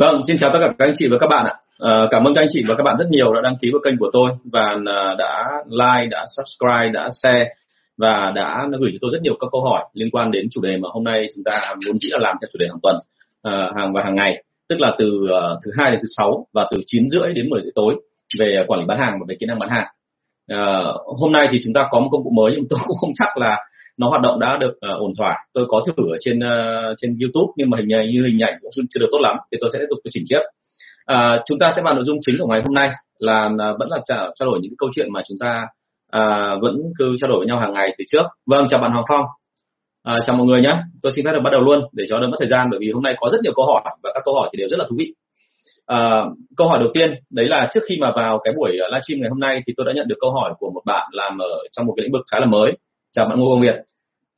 Vâng, xin chào tất cả các anh chị và các bạn ạ. À, cảm ơn các anh chị và các bạn rất nhiều đã đăng ký vào kênh của tôi và ờ, đã like, đã subscribe, đã share và đã gửi cho tôi rất nhiều các câu hỏi liên quan đến chủ đề mà hôm nay chúng ta muốn chỉ là làm theo chủ đề hàng tuần, à, hàng và hàng ngày, tức là từ uh, thứ hai đến thứ sáu và từ 9 rưỡi đến 10 rưỡi tối về quản lý bán hàng và về kỹ năng bán hàng. À, hôm nay thì chúng ta có một công cụ mới nhưng tôi cũng không chắc là nó hoạt động đã được uh, ổn thỏa. Tôi có thử ở trên uh, trên YouTube nhưng mà hình như hình ảnh cũng chưa được tốt lắm thì tôi sẽ tiếp tục chỉnh tiếp uh, ờ, chúng ta sẽ vào nội dung chính của ngày hôm nay là uh, vẫn là trao, trao đổi những câu chuyện mà chúng ta uh, vẫn cứ trao đổi với nhau hàng ngày từ trước. Vâng chào bạn Hoàng Phong. Uh, chào mọi người nhé. Tôi xin phép được bắt đầu luôn để cho đỡ mất thời gian bởi vì hôm nay có rất nhiều câu hỏi và các câu hỏi thì đều rất là thú vị. À, câu hỏi đầu tiên đấy là trước khi mà vào cái buổi livestream ngày hôm nay thì tôi đã nhận được câu hỏi của một bạn làm ở trong một cái lĩnh vực khá là mới. Chào bạn Ngô Công Việt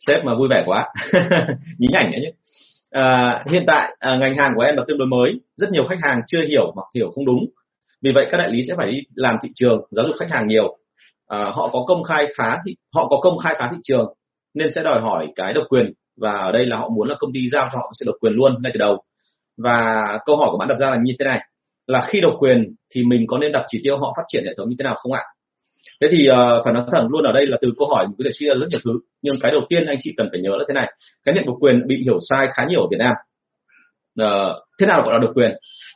sếp mà vui vẻ quá. Nhí ảnh đấy nhé à, hiện tại à, ngành hàng của em là tương đối mới. Rất nhiều khách hàng chưa hiểu hoặc hiểu không đúng. Vì vậy các đại lý sẽ phải đi làm thị trường giáo dục khách hàng nhiều. À, họ có công khai phá thị họ có công khai phá thị trường nên sẽ đòi hỏi cái độc quyền. Và ở đây là họ muốn là công ty giao cho họ sẽ độc quyền luôn ngay từ đầu. Và câu hỏi của bạn đặt ra là như thế này. Là khi độc quyền thì mình có nên đặt chỉ tiêu họ phát triển hệ thống như thế nào không ạ? Thế thì uh, phải nói thẳng luôn ở đây là từ câu hỏi mình có thể suy ra rất nhiều thứ nhưng cái đầu tiên anh chị cần phải nhớ là thế này cái nhận độc quyền bị hiểu sai khá nhiều ở Việt Nam. Uh, thế nào gọi là độc quyền?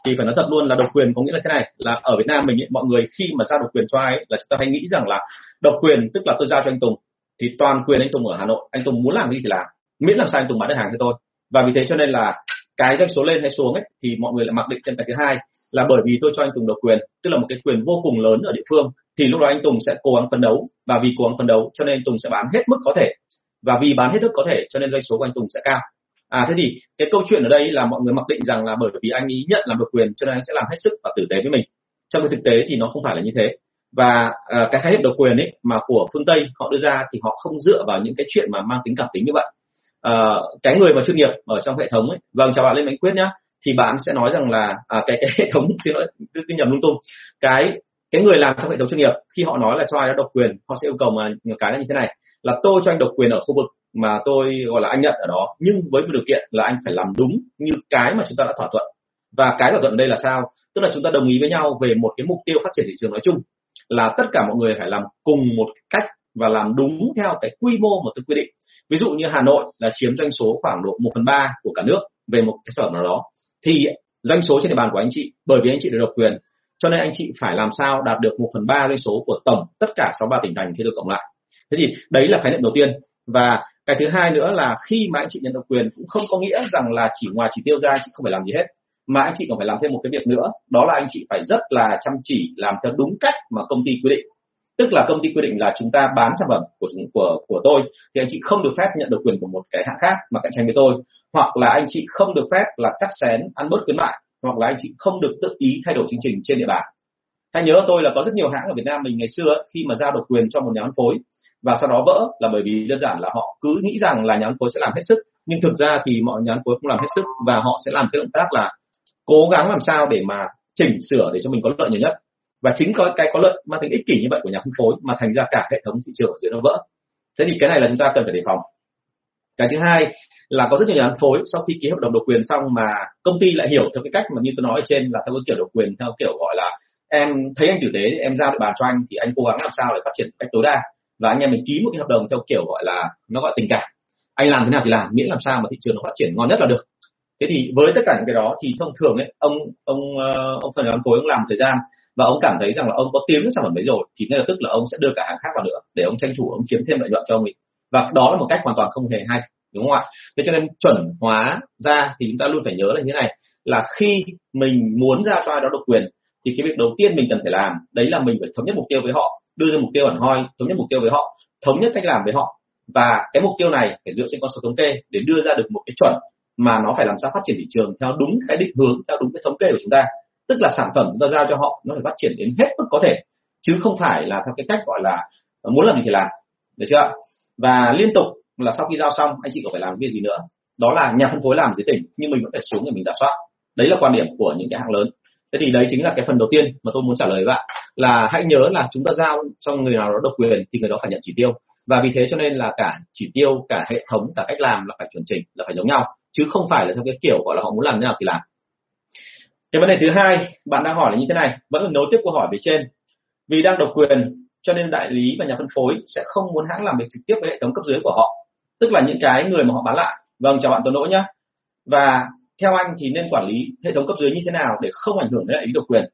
Thì phải nói thật luôn là độc quyền có nghĩa là thế này là ở Việt Nam mình mọi người khi mà giao độc quyền cho ai là chúng ta hay nghĩ rằng là độc quyền tức là tôi giao cho anh Tùng thì toàn quyền anh Tùng ở Hà Nội anh Tùng muốn làm gì thì làm miễn làm sao anh Tùng bán được hàng cho tôi. Và vì thế cho nên là cái doanh số lên hay xuống ấy thì mọi người lại mặc định trên cái thứ hai là bởi vì tôi cho anh Tùng độc quyền tức là một cái quyền vô cùng lớn ở địa phương thì lúc đó anh Tùng sẽ cố gắng phấn đấu. Và vì cố gắng phấn đấu cho nên Tùng sẽ bán hết mức có thể. Và vì bán hết mức có thể cho nên doanh số của anh Tùng sẽ cao. À thế thì cái câu chuyện ở đây là mọi người mặc định rằng là bởi vì anh ý nhận làm độc quyền cho nên anh sẽ làm hết sức và tử tế với mình. Trong cái thực tế thì nó không phải là như thế. Và à, cái khái niệm độc quyền ấy mà của phương tây họ đưa ra thì họ không dựa vào những cái chuyện mà mang tính cảm tính như vậy. À, cái người mà chuyên nghiệp ở trong hệ thống ấy vâng chào bạn lên bánh quyết nhá thì bạn sẽ nói rằng là à, cái cái hệ thống xin lỗi cứ nhầm lung tung. Cái cái người làm trong hệ thống chuyên nghiệp, khi họ nói là cho ai đó độc quyền, họ sẽ yêu cầu mà nhiều cái là như thế này. Là tôi cho anh độc quyền ở khu vực mà tôi gọi là anh nhận ở đó, nhưng với một điều kiện là anh phải làm đúng như cái mà chúng ta đã thỏa thuận. Và cái thỏa thuận ở đây là sao? Tức là chúng ta đồng ý với nhau về một cái mục tiêu phát triển thị trường nói chung, là tất cả mọi người phải làm cùng một cách và làm đúng theo cái quy mô mà tôi quy định. Ví dụ như Hà Nội là chiếm doanh số khoảng độ 1 phần ba của cả nước về một cái sản phẩm nào đó, thì doanh số trên địa bàn của anh chị, bởi vì anh chị được độc quyền cho nên anh chị phải làm sao đạt được một phần ba doanh số của tổng tất cả 63 tỉnh thành khi được cộng lại. Thế thì đấy là khái niệm đầu tiên. Và cái thứ hai nữa là khi mà anh chị nhận độc quyền cũng không có nghĩa rằng là chỉ ngoài chỉ tiêu ra anh chị không phải làm gì hết, mà anh chị còn phải làm thêm một cái việc nữa, đó là anh chị phải rất là chăm chỉ làm theo đúng cách mà công ty quy định. Tức là công ty quy định là chúng ta bán sản phẩm của của của tôi thì anh chị không được phép nhận được quyền của một cái hãng khác mà cạnh tranh với tôi. Hoặc là anh chị không được phép là cắt xén, ăn bớt khuyến mại hoặc là anh chị không được tự ý thay đổi chương trình trên địa bàn. Hãy nhớ tôi là có rất nhiều hãng ở Việt Nam mình ngày xưa khi mà giao độc quyền cho một nhà phân phối và sau đó vỡ là bởi vì đơn giản là họ cứ nghĩ rằng là nhà phân phối sẽ làm hết sức, nhưng thực ra thì mọi nhà phân phối không làm hết sức và họ sẽ làm cái động tác là cố gắng làm sao để mà chỉnh sửa để cho mình có lợi nhiều nhất. Và chính có cái có lợi mang tính ích kỷ như vậy của nhà phân phối mà thành ra cả hệ thống thị trường ở dưới nó vỡ. Thế thì cái này là chúng ta cần phải đề phòng. Cái thứ hai là có rất nhiều nhà phân phối sau khi ký hợp đồng độc quyền xong mà công ty lại hiểu theo cái cách mà như tôi nói ở trên là theo cái kiểu độc quyền, theo kiểu gọi là em thấy anh tử tế, em giao địa bàn cho anh thì anh cố gắng làm sao để phát triển cách tối đa. Và anh em mình ký một cái hợp đồng theo kiểu gọi là nó gọi tình cảm. Anh làm thế nào thì làm, miễn làm sao mà thị trường nó phát triển ngon nhất là được. Thế thì với tất cả những cái đó thì thông thường ấy, ông ông ờ, ông phần làm phối ông làm một thời gian và ông cảm thấy rằng là ông có tiếng sản phẩm đấy rồi thì ngay lập tức là ông sẽ đưa cả hàng khác vào nữa để ông tranh thủ ông chiếm thêm lợi nhuận cho mình và đó là một cách hoàn toàn không hề hay đúng không ạ? Thế cho nên chuẩn hóa ra thì chúng ta luôn phải nhớ là như thế này, là khi mình muốn ra cho ai đó độc quyền, thì cái việc đầu tiên mình cần phải làm, đấy là mình phải thống nhất mục tiêu với họ, đưa ra mục tiêu hẳn hoi, thống nhất mục tiêu với họ, thống nhất cách làm với họ. Và cái mục tiêu này phải dựa trên con số thống kê để đưa ra được một cái chuẩn mà nó phải làm sao phát triển thị trường theo đúng cái định hướng, theo đúng cái thống kê của chúng ta. Tức là sản phẩm chúng ta giao cho họ, nó phải phát triển đến hết mức có thể, chứ không phải là theo cái cách gọi là muốn làm gì thì làm. Được chưa và liên tục là sau khi giao xong, anh chị còn phải làm việc gì nữa? Đó là nhà phân phối làm dưới tỉnh, nhưng mình vẫn phải xuống để mình giả soát. Đấy là quan điểm của những cái hãng lớn. Thế thì đấy chính là cái phần đầu tiên mà tôi muốn trả lời bạn, là hãy nhớ là chúng ta giao cho người nào đó độc quyền thì người đó phải nhận chỉ tiêu. Và vì thế cho nên là cả chỉ tiêu, cả hệ thống, cả cách làm là phải chuẩn chỉnh, là phải giống nhau, chứ không phải là theo cái kiểu gọi là họ muốn làm thế nào thì làm. Cái vấn đề thứ hai, bạn đang hỏi là như thế này, vẫn là nối tiếp câu hỏi về trên. Vì đang độc quyền, cho nên đại lý và nhà phân phối sẽ không muốn hãng làm việc trực tiếp với hệ thống cấp dưới của họ tức là những cái người mà họ bán lại. Vâng chào bạn tuấn đỗ nhé và theo anh thì nên quản lý hệ thống cấp dưới như thế nào để không ảnh hưởng đến lợi ích độc quyền?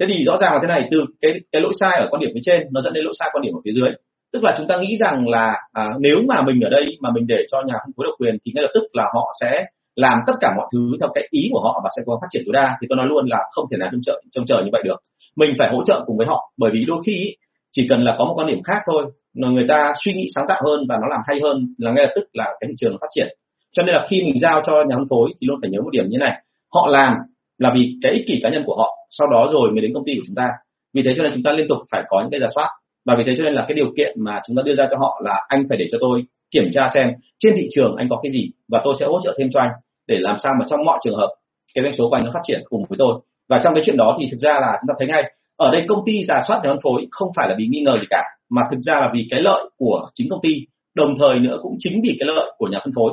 Thế thì rõ ràng là thế này từ cái cái lỗi sai ở quan điểm phía trên nó dẫn đến lỗi sai quan điểm ở phía dưới. Tức là chúng ta nghĩ rằng là à, nếu mà mình ở đây mà mình để cho nhà phân phối độc quyền thì ngay lập tức là họ sẽ làm tất cả mọi thứ theo cái ý của họ và sẽ có phát triển tối đa. Thì tôi nói luôn là không thể nào trông chờ trông chờ như vậy được. Mình phải hỗ trợ cùng với họ bởi vì đôi khi chỉ cần là có một quan điểm khác thôi người ta suy nghĩ sáng tạo hơn và nó làm hay hơn là ngay lập tức là cái thị trường nó phát triển. Cho nên là khi mình giao cho nhà phân phối thì luôn phải nhớ một điểm như này, họ làm là vì cái ích kỷ cá nhân của họ, sau đó rồi mới đến công ty của chúng ta. Vì thế cho nên chúng ta liên tục phải có những cái giả soát. Và vì thế cho nên là cái điều kiện mà chúng ta đưa ra cho họ là anh phải để cho tôi kiểm tra xem trên thị trường anh có cái gì và tôi sẽ hỗ trợ thêm cho anh để làm sao mà trong mọi trường hợp cái doanh số của anh nó phát triển cùng với tôi. Và trong cái chuyện đó thì thực ra là chúng ta thấy ngay, ở đây công ty giả soát nhà phân phối không phải là vì nghi ngờ gì cả mà thực ra là vì cái lợi của chính công ty đồng thời nữa cũng chính vì cái lợi của nhà phân phối.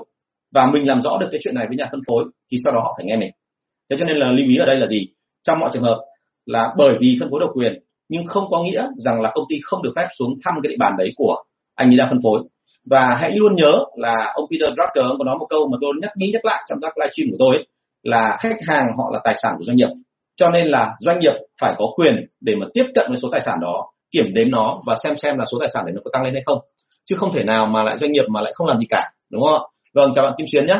Và mình làm rõ được cái chuyện này với nhà phân phối thì sau đó họ phải nghe mình. Thế cho nên là lưu ý ở đây là gì? Trong mọi trường hợp là bởi vì phân phối độc quyền nhưng không có nghĩa rằng là công ty không được phép xuống thăm cái địa bàn đấy của anh ấy đang phân phối. Và hãy luôn nhớ là ông Peter Drucker có nói một câu mà tôi nhắc đi nhắc lại trong các livestream của tôi ấy, là khách hàng họ là tài sản của doanh nghiệp. Cho nên là doanh nghiệp phải có quyền để mà tiếp cận với số tài sản đó kiểm đếm nó và xem xem là số tài sản đấy nó có tăng lên hay không. Chứ không thể nào mà lại doanh nghiệp mà lại không làm gì cả, đúng không ạ? Vâng chào bạn Kim Xuyến nhé.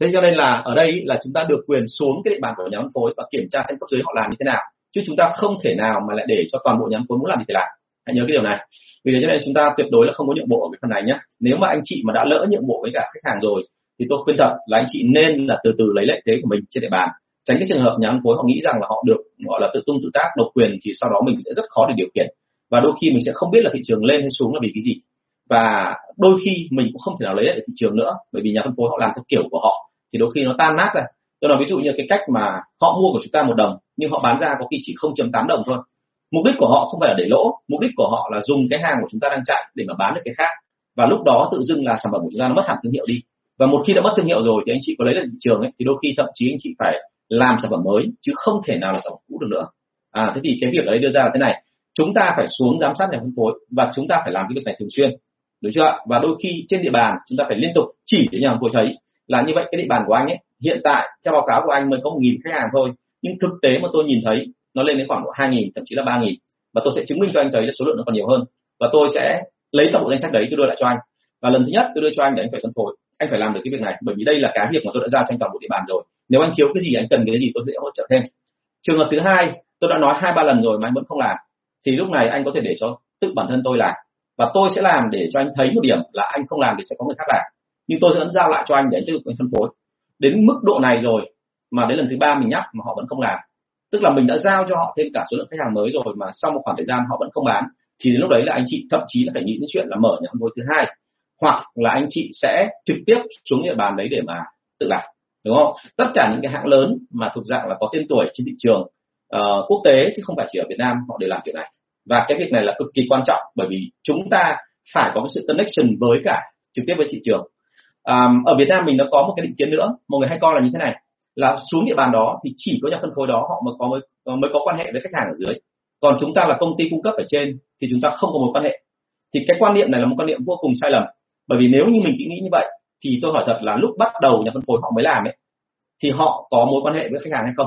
Thế cho nên là ở đây là chúng ta được quyền xuống cái địa bàn của nhà phân phối và kiểm tra xem cấp dưới họ làm như thế nào. Chứ chúng ta không thể nào mà lại để cho toàn bộ nhà phân phối muốn làm gì thì làm. Hãy nhớ cái điều này. Vì thế cho nên chúng ta tuyệt đối là không có nhượng bộ ở cái phần này nhé. Nếu mà anh chị mà đã lỡ nhượng bộ với cả khách hàng rồi thì tôi khuyên thật là anh chị nên là từ từ lấy lợi thế của mình trên địa bàn tránh cái trường hợp nhà phân phối họ nghĩ rằng là họ được, gọi là, tự tung tự tác, độc quyền thì sau đó mình sẽ rất khó để điều khiển. Và đôi khi mình sẽ không biết là thị trường lên hay xuống là vì cái gì. Và đôi khi mình cũng không thể nào lấy lại thị trường nữa, bởi vì nhà phân phối họ làm theo kiểu của họ, thì đôi khi nó tan nát ra. Tôi nói ví dụ như cái cách mà họ mua của chúng ta một đồng, nhưng họ bán ra có khi chỉ 0.8 đồng thôi. Mục đích của họ không phải là để lỗ, mục đích của họ là dùng cái hàng của chúng ta đang chạy để mà bán được cái khác. Và lúc đó tự dưng là sản phẩm của chúng ta nó mất hẳn thương hiệu đi. Và một khi đã mất thương hiệu rồi thì anh chị có lấy được thị trường ấy, thì đôi khi thậm chí anh chị phải làm sản phẩm mới, chứ không thể nào là sản phẩm cũ được nữa. À thế thì cái việc ở đây đưa ra là thế này. Chúng ta phải xuống giám sát nhà phân phối và chúng ta phải làm cái việc này thường xuyên. Đúng chưa và đôi khi trên địa bàn chúng ta phải liên tục chỉ để nhà phân phối thấy là như vậy, cái địa bàn của anh ấy, hiện tại theo báo cáo của anh mới có một nghìn khách hàng thôi. Nhưng thực tế mà tôi nhìn thấy, nó lên đến khoảng độ hai nghìn, thậm chí là ba nghìn. Và tôi sẽ chứng minh cho anh thấy là số lượng nó còn nhiều hơn. Và tôi sẽ lấy toàn bộ danh sách đấy tôi đưa lại cho anh. Và lần thứ nhất tôi đưa cho anh để anh phải phân phối. Anh phải làm được cái việc này, bởi vì đây là cái việc mà tôi đã giao cho anh toàn bộ địa bàn rồi nếu anh thiếu cái gì, anh cần cái gì tôi sẽ hỗ trợ thêm. Trường hợp thứ hai, tôi đã nói hai, ba lần rồi mà anh vẫn không làm, thì lúc này anh có thể để cho tự bản thân tôi làm. Và tôi sẽ làm để cho anh thấy một điểm là anh không làm thì sẽ có người khác làm. Nhưng tôi sẽ vẫn giao lại cho anh để anh tiếp tục phân phối. Đến mức độ này rồi mà đến lần thứ ba mình nhắc mà họ vẫn không làm. Tức là mình đã giao cho họ thêm cả số lượng khách hàng mới rồi mà sau một khoảng thời gian họ vẫn không bán, thì đến lúc đấy là anh chị thậm chí là phải nghĩ đến chuyện là mở nhà phân phối thứ hai. Hoặc là anh chị sẽ trực tiếp xuống địa bàn đấy để mà tự làm đúng không? Tất cả những cái hãng lớn mà thuộc dạng là có tên tuổi trên thị trường uh, quốc tế chứ không phải chỉ ở Việt Nam họ đều làm chuyện này. Và cái việc này là cực kỳ quan trọng bởi vì chúng ta phải có cái sự connection với cả trực tiếp với thị trường. Um, ở Việt Nam mình nó có một cái định kiến nữa mọi người hay coi là như thế này là xuống địa bàn đó thì chỉ có nhà phân phối đó họ mới có mới, mới có quan hệ với khách hàng ở dưới. Còn chúng ta là công ty cung cấp ở trên thì chúng ta không có mối quan hệ. Thì cái quan niệm này là một quan niệm vô cùng sai lầm bởi vì nếu như mình nghĩ như vậy thì tôi hỏi thật là lúc bắt đầu nhà phân phối họ mới làm ấy thì họ có mối quan hệ với khách hàng hay không?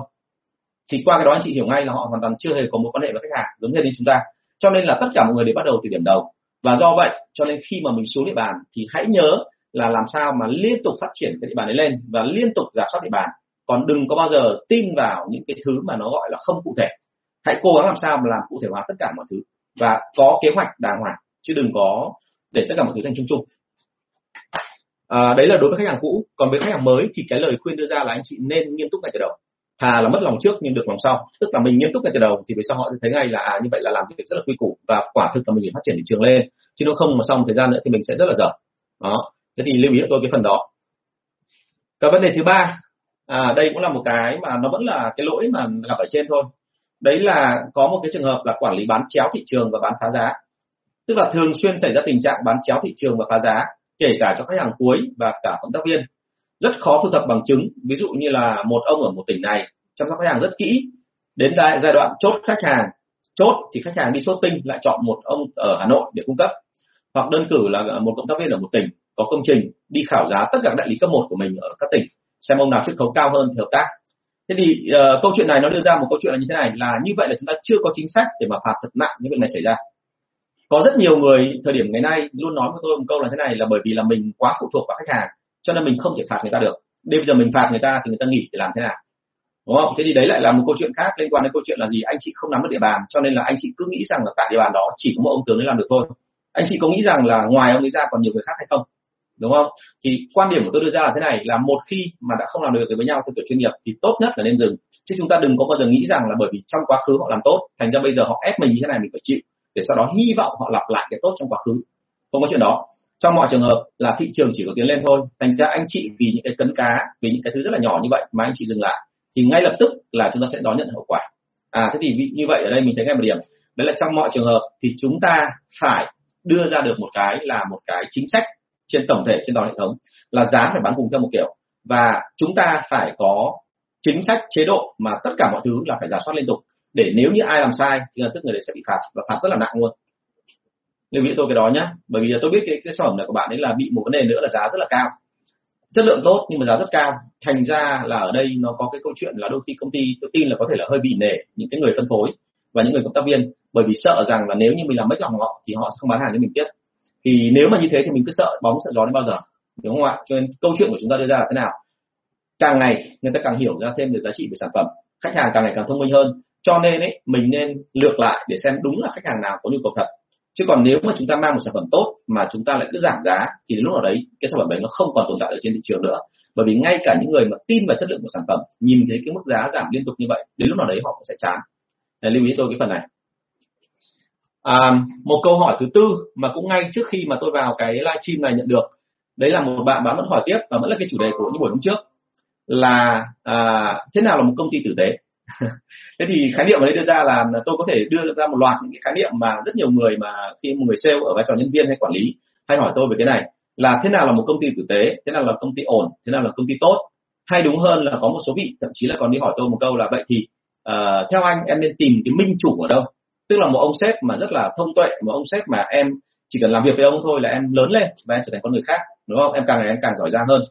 Thì qua cái đó anh chị hiểu ngay là họ hoàn toàn chưa hề có mối quan hệ với khách hàng giống như chúng ta. Cho nên là tất cả mọi người đều bắt đầu từ điểm đầu. Và do vậy, cho nên khi mà mình xuống địa bàn thì hãy nhớ là làm sao mà liên tục phát triển cái địa bàn đấy lên và liên tục giả soát địa bàn. Còn đừng có bao giờ tin vào những cái thứ mà nó gọi là không cụ thể. Hãy cố gắng làm sao mà làm cụ thể hóa tất cả mọi thứ và có kế hoạch đàng hoàng, chứ đừng có để tất cả mọi thứ thành chung chung à, đấy là đối với khách hàng cũ. Còn với khách hàng mới thì cái lời khuyên đưa ra là anh chị nên nghiêm túc ngay từ đầu. Thà là mất lòng trước nhưng được lòng sau. Tức là mình nghiêm túc ngay từ đầu thì về sau họ sẽ thấy ngay là à như vậy là làm việc rất là quy củ và quả thực là mình phát triển thị trường lên. Chứ nếu không mà sau một thời gian nữa thì mình sẽ rất là dở. Đó. Thế thì lưu ý cho tôi cái phần đó. Cái vấn đề thứ ba à, đây cũng là một cái mà nó vẫn là cái lỗi mà gặp ở trên thôi. Đấy là có một cái trường hợp là quản lý bán chéo thị trường và bán phá giá. Tức là thường xuyên xảy ra tình trạng bán chéo thị trường và phá giá kể cả cho khách hàng cuối và cả cộng tác viên. Rất khó thu thập bằng chứng ví dụ như là một ông ở một tỉnh này chăm sóc khách hàng rất kỹ. Đến giai đoạn chốt khách hàng chốt thì khách hàng đi shopping lại chọn một ông ở Hà Nội để cung cấp. Hoặc đơn cử là một cộng tác viên ở một tỉnh có công trình đi khảo giá tất cả đại lý cấp một của mình ở các tỉnh xem ông nào chiết khấu cao hơn thì hợp tác. Thế thì uh, câu chuyện này nó đưa ra một câu chuyện là như thế này là như vậy là chúng ta chưa có chính sách để mà phạt thật nặng những việc này xảy ra có rất nhiều người thời điểm ngày nay luôn nói với tôi một câu là thế này là bởi vì là mình quá phụ thuộc vào khách hàng, cho nên mình không thể phạt người ta được. Bây giờ mình phạt người ta thì người ta nghỉ để làm thế nào? Đúng không? Thế thì đấy lại là một câu chuyện khác liên quan đến câu chuyện là gì? Anh chị không nắm được địa bàn, cho nên là anh chị cứ nghĩ rằng là tại địa bàn đó chỉ có một ông tướng ấy làm được thôi. Anh chị có nghĩ rằng là ngoài ông ấy ra còn nhiều người khác hay không? Đúng không? Thì quan điểm của tôi đưa ra là thế này, là một khi mà đã không làm được với nhau theo kiểu chuyên nghiệp thì tốt nhất là nên dừng. Chứ chúng ta đừng có bao giờ nghĩ rằng là bởi vì trong quá khứ họ làm tốt, thành ra bây giờ họ ép mình như thế này mình phải chịu để sau đó hy vọng họ lặp lại cái tốt trong quá khứ. Không có chuyện đó. Trong mọi trường hợp là thị trường chỉ có tiến lên thôi. Thành ra anh chị vì những cái cấn cá, vì những cái thứ rất là nhỏ như vậy mà anh chị dừng lại, thì ngay lập tức là chúng ta sẽ đón nhận hậu quả. À thế thì như vậy ở đây mình thấy ngay một điểm. Đấy là trong mọi trường hợp thì chúng ta phải đưa ra được một cái là một cái chính sách trên tổng thể, trên toàn hệ thống là giá phải bán cùng theo một kiểu. Và chúng ta phải có chính sách chế độ mà tất cả mọi thứ là phải giả soát liên tục để nếu như ai làm sai thì lập tức người đấy sẽ bị phạt và phạt rất là nặng luôn. Lưu ý tôi cái đó nhá. Bởi vì tôi biết cái, cái sản phẩm này của bạn ấy là bị một vấn đề nữa là giá rất là cao. Chất lượng tốt nhưng mà giá rất cao. Thành ra là ở đây nó có cái câu chuyện là đôi khi công ty tôi tin là có thể là hơi bị nể những cái người phân phối và những người cộng tác viên. Bởi vì sợ rằng là nếu như mình làm mất lòng họ thì họ sẽ không bán hàng cho mình tiếp. Thì nếu mà như thế thì mình cứ sợ bóng sợ gió đến bao giờ đúng không ạ? Cho nên câu chuyện của chúng ta đưa ra là thế nào? Càng ngày người ta càng hiểu ra thêm được giá trị về sản phẩm. Khách hàng càng ngày càng thông minh hơn cho nên ấy mình nên lược lại để xem đúng là khách hàng nào có nhu cầu thật. Chứ còn nếu mà chúng ta mang một sản phẩm tốt mà chúng ta lại cứ giảm giá thì đến lúc nào đấy cái sản phẩm đấy nó không còn tồn tại ở trên thị trường nữa. Bởi vì ngay cả những người mà tin vào chất lượng của sản phẩm nhìn thấy cái mức giá giảm liên tục như vậy đến lúc nào đấy họ cũng sẽ chán. Để lưu ý tôi cái phần này. À, một câu hỏi thứ tư mà cũng ngay trước khi mà tôi vào cái livestream này nhận được. Đấy là một bạn bạn vẫn hỏi tiếp và vẫn là cái chủ đề của những buổi hôm trước. Là à, thế nào là một công ty tử tế? thế thì khái niệm ở đây đưa ra là tôi có thể đưa ra một loạt những cái khái niệm mà rất nhiều người mà khi một người sale ở vai trò nhân viên hay quản lý hay hỏi tôi về cái này là thế nào là một công ty tử tế thế nào là công ty ổn thế nào là công ty tốt? Hay đúng hơn là có một số vị thậm chí là còn đi hỏi tôi một câu là vậy thì uh, theo anh em nên tìm cái minh chủ ở đâu? Tức là một ông sếp mà rất là thông tuệ một ông sếp mà em chỉ cần làm việc với ông thôi là em lớn lên và em trở thành con người khác đúng không? Em càng ngày em càng giỏi giang hơn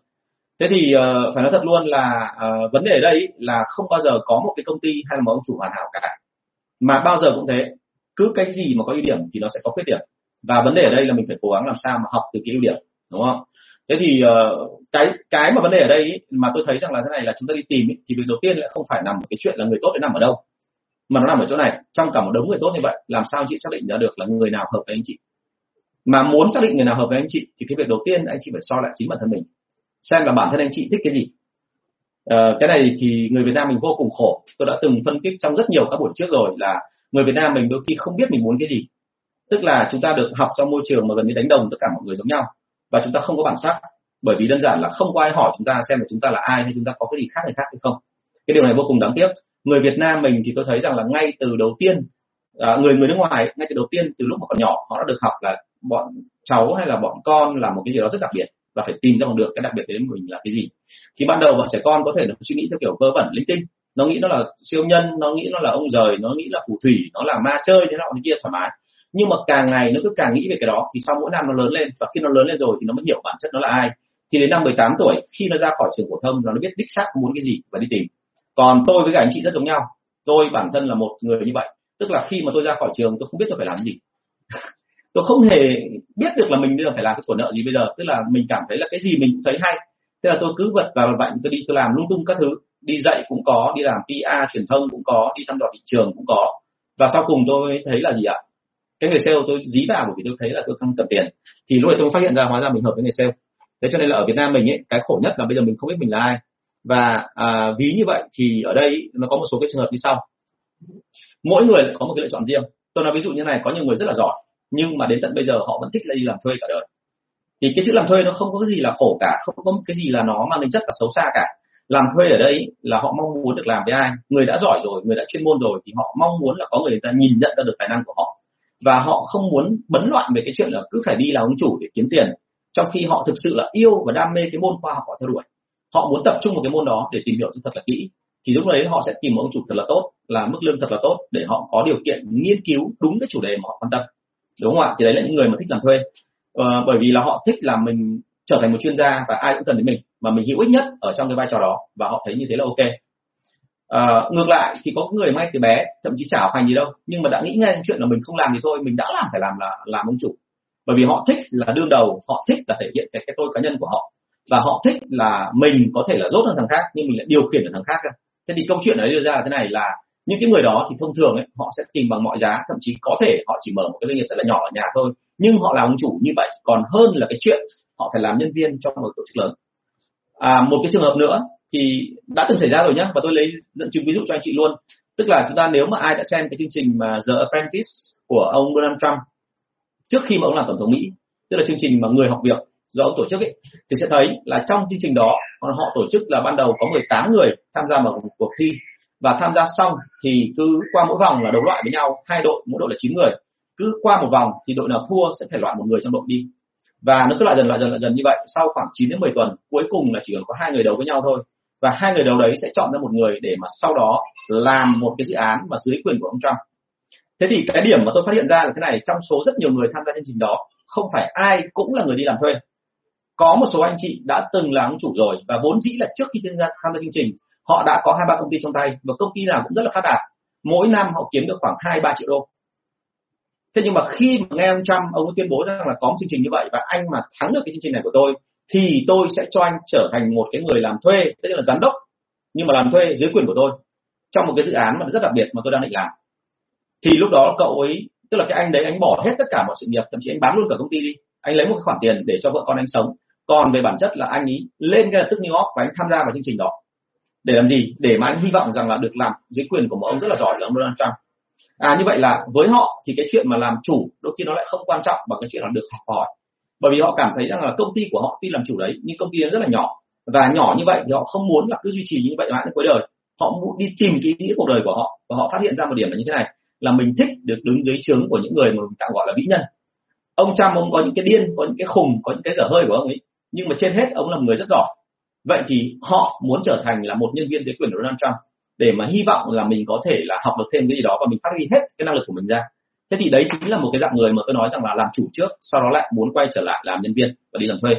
thế thì uh, phải nói thật luôn là uh, vấn đề ở đây là không bao giờ có một cái công ty hay là một ông chủ hoàn hảo cả. Mà bao giờ cũng thế cứ cái gì mà có ưu điểm thì nó sẽ có khuyết điểm. Và vấn đề ở đây là mình phải cố gắng làm sao mà học từ cái ưu điểm đúng không? Thế thì uh, cái cái mà vấn đề ở đây ý, mà tôi thấy rằng là thế này là chúng ta đi tìm ý, thì việc đầu tiên lại không phải nằm ở cái chuyện là người tốt để nằm ở đâu mà nó nằm ở chỗ này. Trong cả một đống người tốt như vậy làm sao chị xác định ra được là người nào hợp với anh chị? Mà muốn xác định người nào hợp với anh chị thì cái việc đầu tiên anh chị phải so lại chính bản thân mình xem là bản thân anh chị thích cái gì. Ờ, cái này thì người Việt Nam mình vô cùng khổ. Tôi đã từng phân tích trong rất nhiều các buổi trước rồi là người Việt Nam mình đôi khi không biết mình muốn cái gì. Tức là chúng ta được học trong môi trường mà gần như đánh đồng tất cả mọi người giống nhau. Và chúng ta không có bản sắc. Bởi vì đơn giản là không có ai hỏi chúng ta xem là chúng ta là ai hay chúng ta có cái gì khác người khác hay không. Cái điều này vô cùng đáng tiếc. Người Việt Nam mình thì tôi thấy rằng là ngay từ đầu tiên à, người người nước ngoài ngay từ đầu tiên từ lúc mà còn nhỏ họ đã được học là bọn cháu hay là bọn con là một cái gì đó rất đặc biệt và phải tìm ra bằng được cái đặc biệt đến mình là cái gì. Thì ban đầu bọn trẻ con có thể là suy nghĩ theo kiểu vơ vẩn, linh tinh. Nó nghĩ nó là siêu nhân, nó nghĩ nó là ông rời, nó nghĩ là phù thủy, nó là ma chơi, thế nào thế kia, thoải mái. Nhưng mà càng ngày nó cứ càng nghĩ về cái đó, thì sau mỗi năm nó lớn lên, và khi nó lớn lên rồi thì nó mới hiểu bản chất nó là ai. Thì đến năm 18 tuổi, khi nó ra khỏi trường phổ thông, nó biết đích xác muốn cái gì và đi tìm. Còn tôi với cả anh chị rất giống nhau. Tôi bản thân là một người như vậy. Tức là khi mà tôi ra khỏi trường, tôi không biết tôi phải làm gì tôi không hề biết được là mình bây giờ phải làm cái của nợ gì bây giờ. Tức là mình cảm thấy là cái gì mình cũng thấy hay. Thế là tôi cứ vật vào vậy tôi đi tôi làm lung tung các thứ. Đi dạy cũng có đi làm PR truyền thông cũng có đi thăm dò thị trường cũng có. Và sau cùng tôi thấy là gì ạ? Cái người sale tôi dí vào bởi vì tôi thấy là tôi không cần tiền. Thì lúc này tôi phát hiện ra hóa ra mình hợp với người sale. Thế cho nên là ở Việt Nam mình ấy cái khổ nhất là bây giờ mình không biết mình là ai. Và à, ví như vậy thì ở đây nó có một số cái trường hợp như sau. Mỗi người lại có một cái lựa chọn riêng. Tôi nói ví dụ như này có những người rất là giỏi nhưng mà đến tận bây giờ họ vẫn thích là đi làm thuê cả đời. Thì cái chữ làm thuê nó không có cái gì là khổ cả, không có cái gì là nó mang tính chất là xấu xa cả. Làm thuê ở đây là họ mong muốn được làm với ai? Người đã giỏi rồi, người đã chuyên môn rồi thì họ mong muốn là có người ta nhìn nhận ra được tài năng của họ. Và họ không muốn bấn loạn về cái chuyện là cứ phải đi làm ông chủ để kiếm tiền, trong khi họ thực sự là yêu và đam mê cái môn khoa học họ theo đuổi. Họ muốn tập trung vào cái môn đó để tìm hiểu thật là kỹ. Thì lúc đấy họ sẽ tìm một ông chủ thật là tốt, là mức lương thật là tốt để họ có điều kiện nghiên cứu đúng cái chủ đề mà họ quan tâm đúng không ạ? Thì đấy là những người mà thích làm thuê. Ờ, bởi vì là họ thích là mình trở thành một chuyên gia và ai cũng cần đến mình mà mình hữu ích nhất ở trong cái vai trò đó và họ thấy như thế là ok. À, ngược lại thì có người ngay từ bé thậm chí chả học hành gì đâu nhưng mà đã nghĩ ngay chuyện là mình không làm thì thôi mình đã làm phải làm là làm ông chủ. Bởi vì họ thích là đương đầu họ thích là thể hiện cái, cái tôi cá nhân của họ và họ thích là mình có thể là rốt hơn thằng khác nhưng mình lại điều khiển được thằng khác thế thì câu chuyện đấy đưa ra là thế này là những cái người đó thì thông thường ấy, họ sẽ tìm bằng mọi giá thậm chí có thể họ chỉ mở một cái doanh nghiệp rất là nhỏ ở nhà thôi. Nhưng họ là ông chủ như vậy còn hơn là cái chuyện họ phải làm nhân viên trong một tổ chức lớn. À, một cái trường hợp nữa thì đã từng xảy ra rồi nhé và tôi lấy dẫn chứng ví dụ cho anh chị luôn. Tức là chúng ta nếu mà ai đã xem cái chương trình mà The Apprentice của ông Donald Trump trước khi mà ông làm tổng thống Mỹ tức là chương trình mà người học việc do ông tổ chức ấy thì sẽ thấy là trong chương trình đó họ tổ chức là ban đầu có 18 người tham gia vào một cuộc thi và tham gia xong thì cứ qua mỗi vòng là đấu loại với nhau hai đội mỗi đội là 9 người. Cứ qua một vòng thì đội nào thua sẽ phải loại một người trong đội đi. Và nó cứ loại dần loại dần loại dần như vậy. Sau khoảng 9 đến 10 tuần cuối cùng là chỉ còn có hai người đấu với nhau thôi. Và hai người đấu đấy sẽ chọn ra một người để mà sau đó làm một cái dự án mà dưới quyền của ông Trump. Thế thì cái điểm mà tôi phát hiện ra là thế này trong số rất nhiều người tham gia chương trình đó không phải ai cũng là người đi làm thuê. Có một số anh chị đã từng là ông chủ rồi và vốn dĩ là trước khi tham gia, tham gia chương trình họ đã có hai ba công ty trong tay và công ty nào cũng rất là phát đạt. Mỗi năm họ kiếm được khoảng hai, ba triệu đô. Thế nhưng mà khi mà nghe ông Trump, ông ấy tuyên bố rằng là có một chương trình như vậy và anh mà thắng được cái chương trình này của tôi, thì tôi sẽ cho anh trở thành một cái người làm thuê, tức là giám đốc, nhưng mà làm thuê dưới quyền của tôi, trong một cái dự án mà rất đặc biệt mà tôi đang định làm. Thì lúc đó cậu ấy, tức là cái anh đấy, anh bỏ hết tất cả mọi sự nghiệp, thậm chí anh bán luôn cả công ty đi. Anh lấy một khoản tiền để cho vợ con anh sống. Còn về bản chất là anh ấy lên ngay lập tức New York và anh tham gia vào chương trình đó để làm gì? Để mà anh hy vọng rằng là được làm dưới quyền của một ông rất là giỏi là ông Donald Trump. À như vậy là với họ thì cái chuyện mà làm chủ đôi khi nó lại không quan trọng bằng cái chuyện là được học hỏi. Bởi vì họ cảm thấy rằng là công ty của họ tuy làm chủ đấy, nhưng công ty nó rất là nhỏ. Và nhỏ như vậy thì họ không muốn là cứ duy trì như vậy mãi đến cuối đời. Họ muốn đi tìm cái ý nghĩa cuộc đời của họ và họ phát hiện ra một điểm là như thế này, là mình thích được đứng dưới trướng của những người mà mình tạm gọi là vĩ nhân. Ông Trump, ông có những cái điên, có những cái khùng, có những cái dở hơi của ông ấy, nhưng mà trên hết ông là một người rất giỏi vậy thì họ muốn trở thành là một nhân viên dưới quyền của Donald Trump để mà hy vọng là mình có thể là học được thêm cái gì đó và mình phát huy hết cái năng lực của mình ra. Thế thì đấy chính là một cái dạng người mà tôi nói rằng là làm chủ trước, sau đó lại muốn quay trở lại làm nhân viên và đi làm thuê.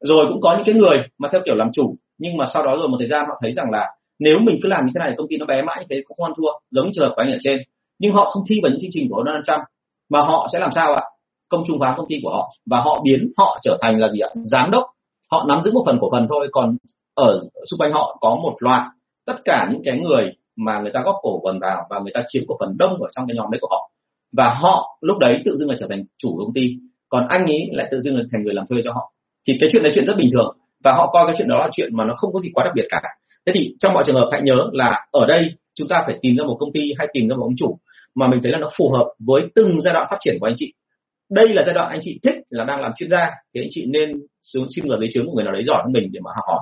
Rồi cũng có những cái người mà theo kiểu làm chủ, nhưng mà sau đó rồi một thời gian họ thấy rằng là nếu mình cứ làm như thế này, công ty nó bé mãi như thế, cũng không ăn thua, giống trường hợp của anh ở trên. Nhưng họ không thi vào những chương trình của Donald Trump, mà họ sẽ làm sao ạ? Công chúng hóa công ty của họ và họ biến họ trở thành là gì ạ? Giám đốc họ nắm giữ một phần cổ phần thôi. Còn ở xung quanh họ có một loạt tất cả những cái người mà người ta góp cổ phần vào và người ta chiếm cổ phần đông ở trong cái nhóm đấy của họ. Và họ lúc đấy tự dưng là trở thành chủ công ty, còn anh ấy lại tự dưng là thành người làm thuê cho họ. Thì cái chuyện đấy chuyện rất bình thường và họ coi cái chuyện đó là chuyện mà nó không có gì quá đặc biệt cả. Thế thì trong mọi trường hợp hãy nhớ là ở đây chúng ta phải tìm ra một công ty hay tìm ra một ông chủ mà mình thấy là nó phù hợp với từng giai đoạn phát triển của anh chị đây là giai đoạn anh chị thích là đang làm chuyên gia, thì anh chị nên xuống xin vào lấy chứng của người nào đấy giỏi hơn mình để mà học hỏi.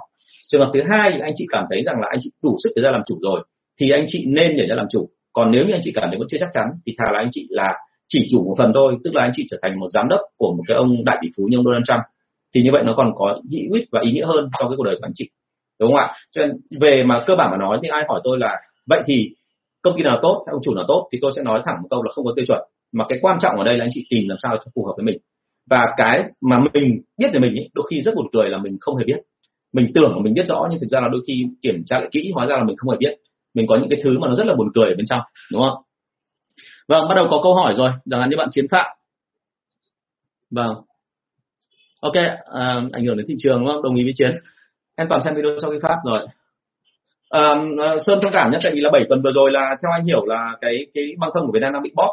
Trường hợp thứ hai, anh chị cảm thấy rằng là anh chị đủ sức để ra làm chủ rồi, thì anh chị nên nhảy ra làm chủ. Còn nếu như anh chị cảm thấy vẫn chưa chắc chắn, thì thà là anh chị là chỉ chủ một phần thôi, tức là anh chị trở thành một giám đốc của một cái ông đại tỷ phú như ông Donald Trump, thì như vậy nó còn có hữu ích và ý nghĩa hơn cho cái cuộc đời của anh chị. Đúng không ạ? Cho nên, về mà cơ bản mà nói, thì ai hỏi tôi là, vậy thì công ty nào tốt ông chủ nào tốt? Thì tôi sẽ nói thẳng một câu là không có tiêu chuẩn mà cái quan trọng ở đây là anh chị tìm làm sao cho phù hợp với mình. Và cái mà mình biết về mình ấy, đôi khi rất buồn cười là mình không hề biết. Mình tưởng là mình biết rõ nhưng thực ra là đôi khi kiểm tra lại kỹ hóa ra là mình không hề biết. Mình có những cái thứ mà nó rất là buồn cười ở bên trong đúng không? Vâng bắt đầu có câu hỏi rồi. Chẳng hạn như bạn chiến phạm. Vâng. Ok à, ảnh hưởng đến thị trường đúng không? Đồng ý với chiến. Em toàn xem video sau khi phát rồi. À, sơn thông cảm nhé tại vì là 7 tuần vừa rồi là theo anh hiểu là cái cái băng thông của việt nam đang bị bóp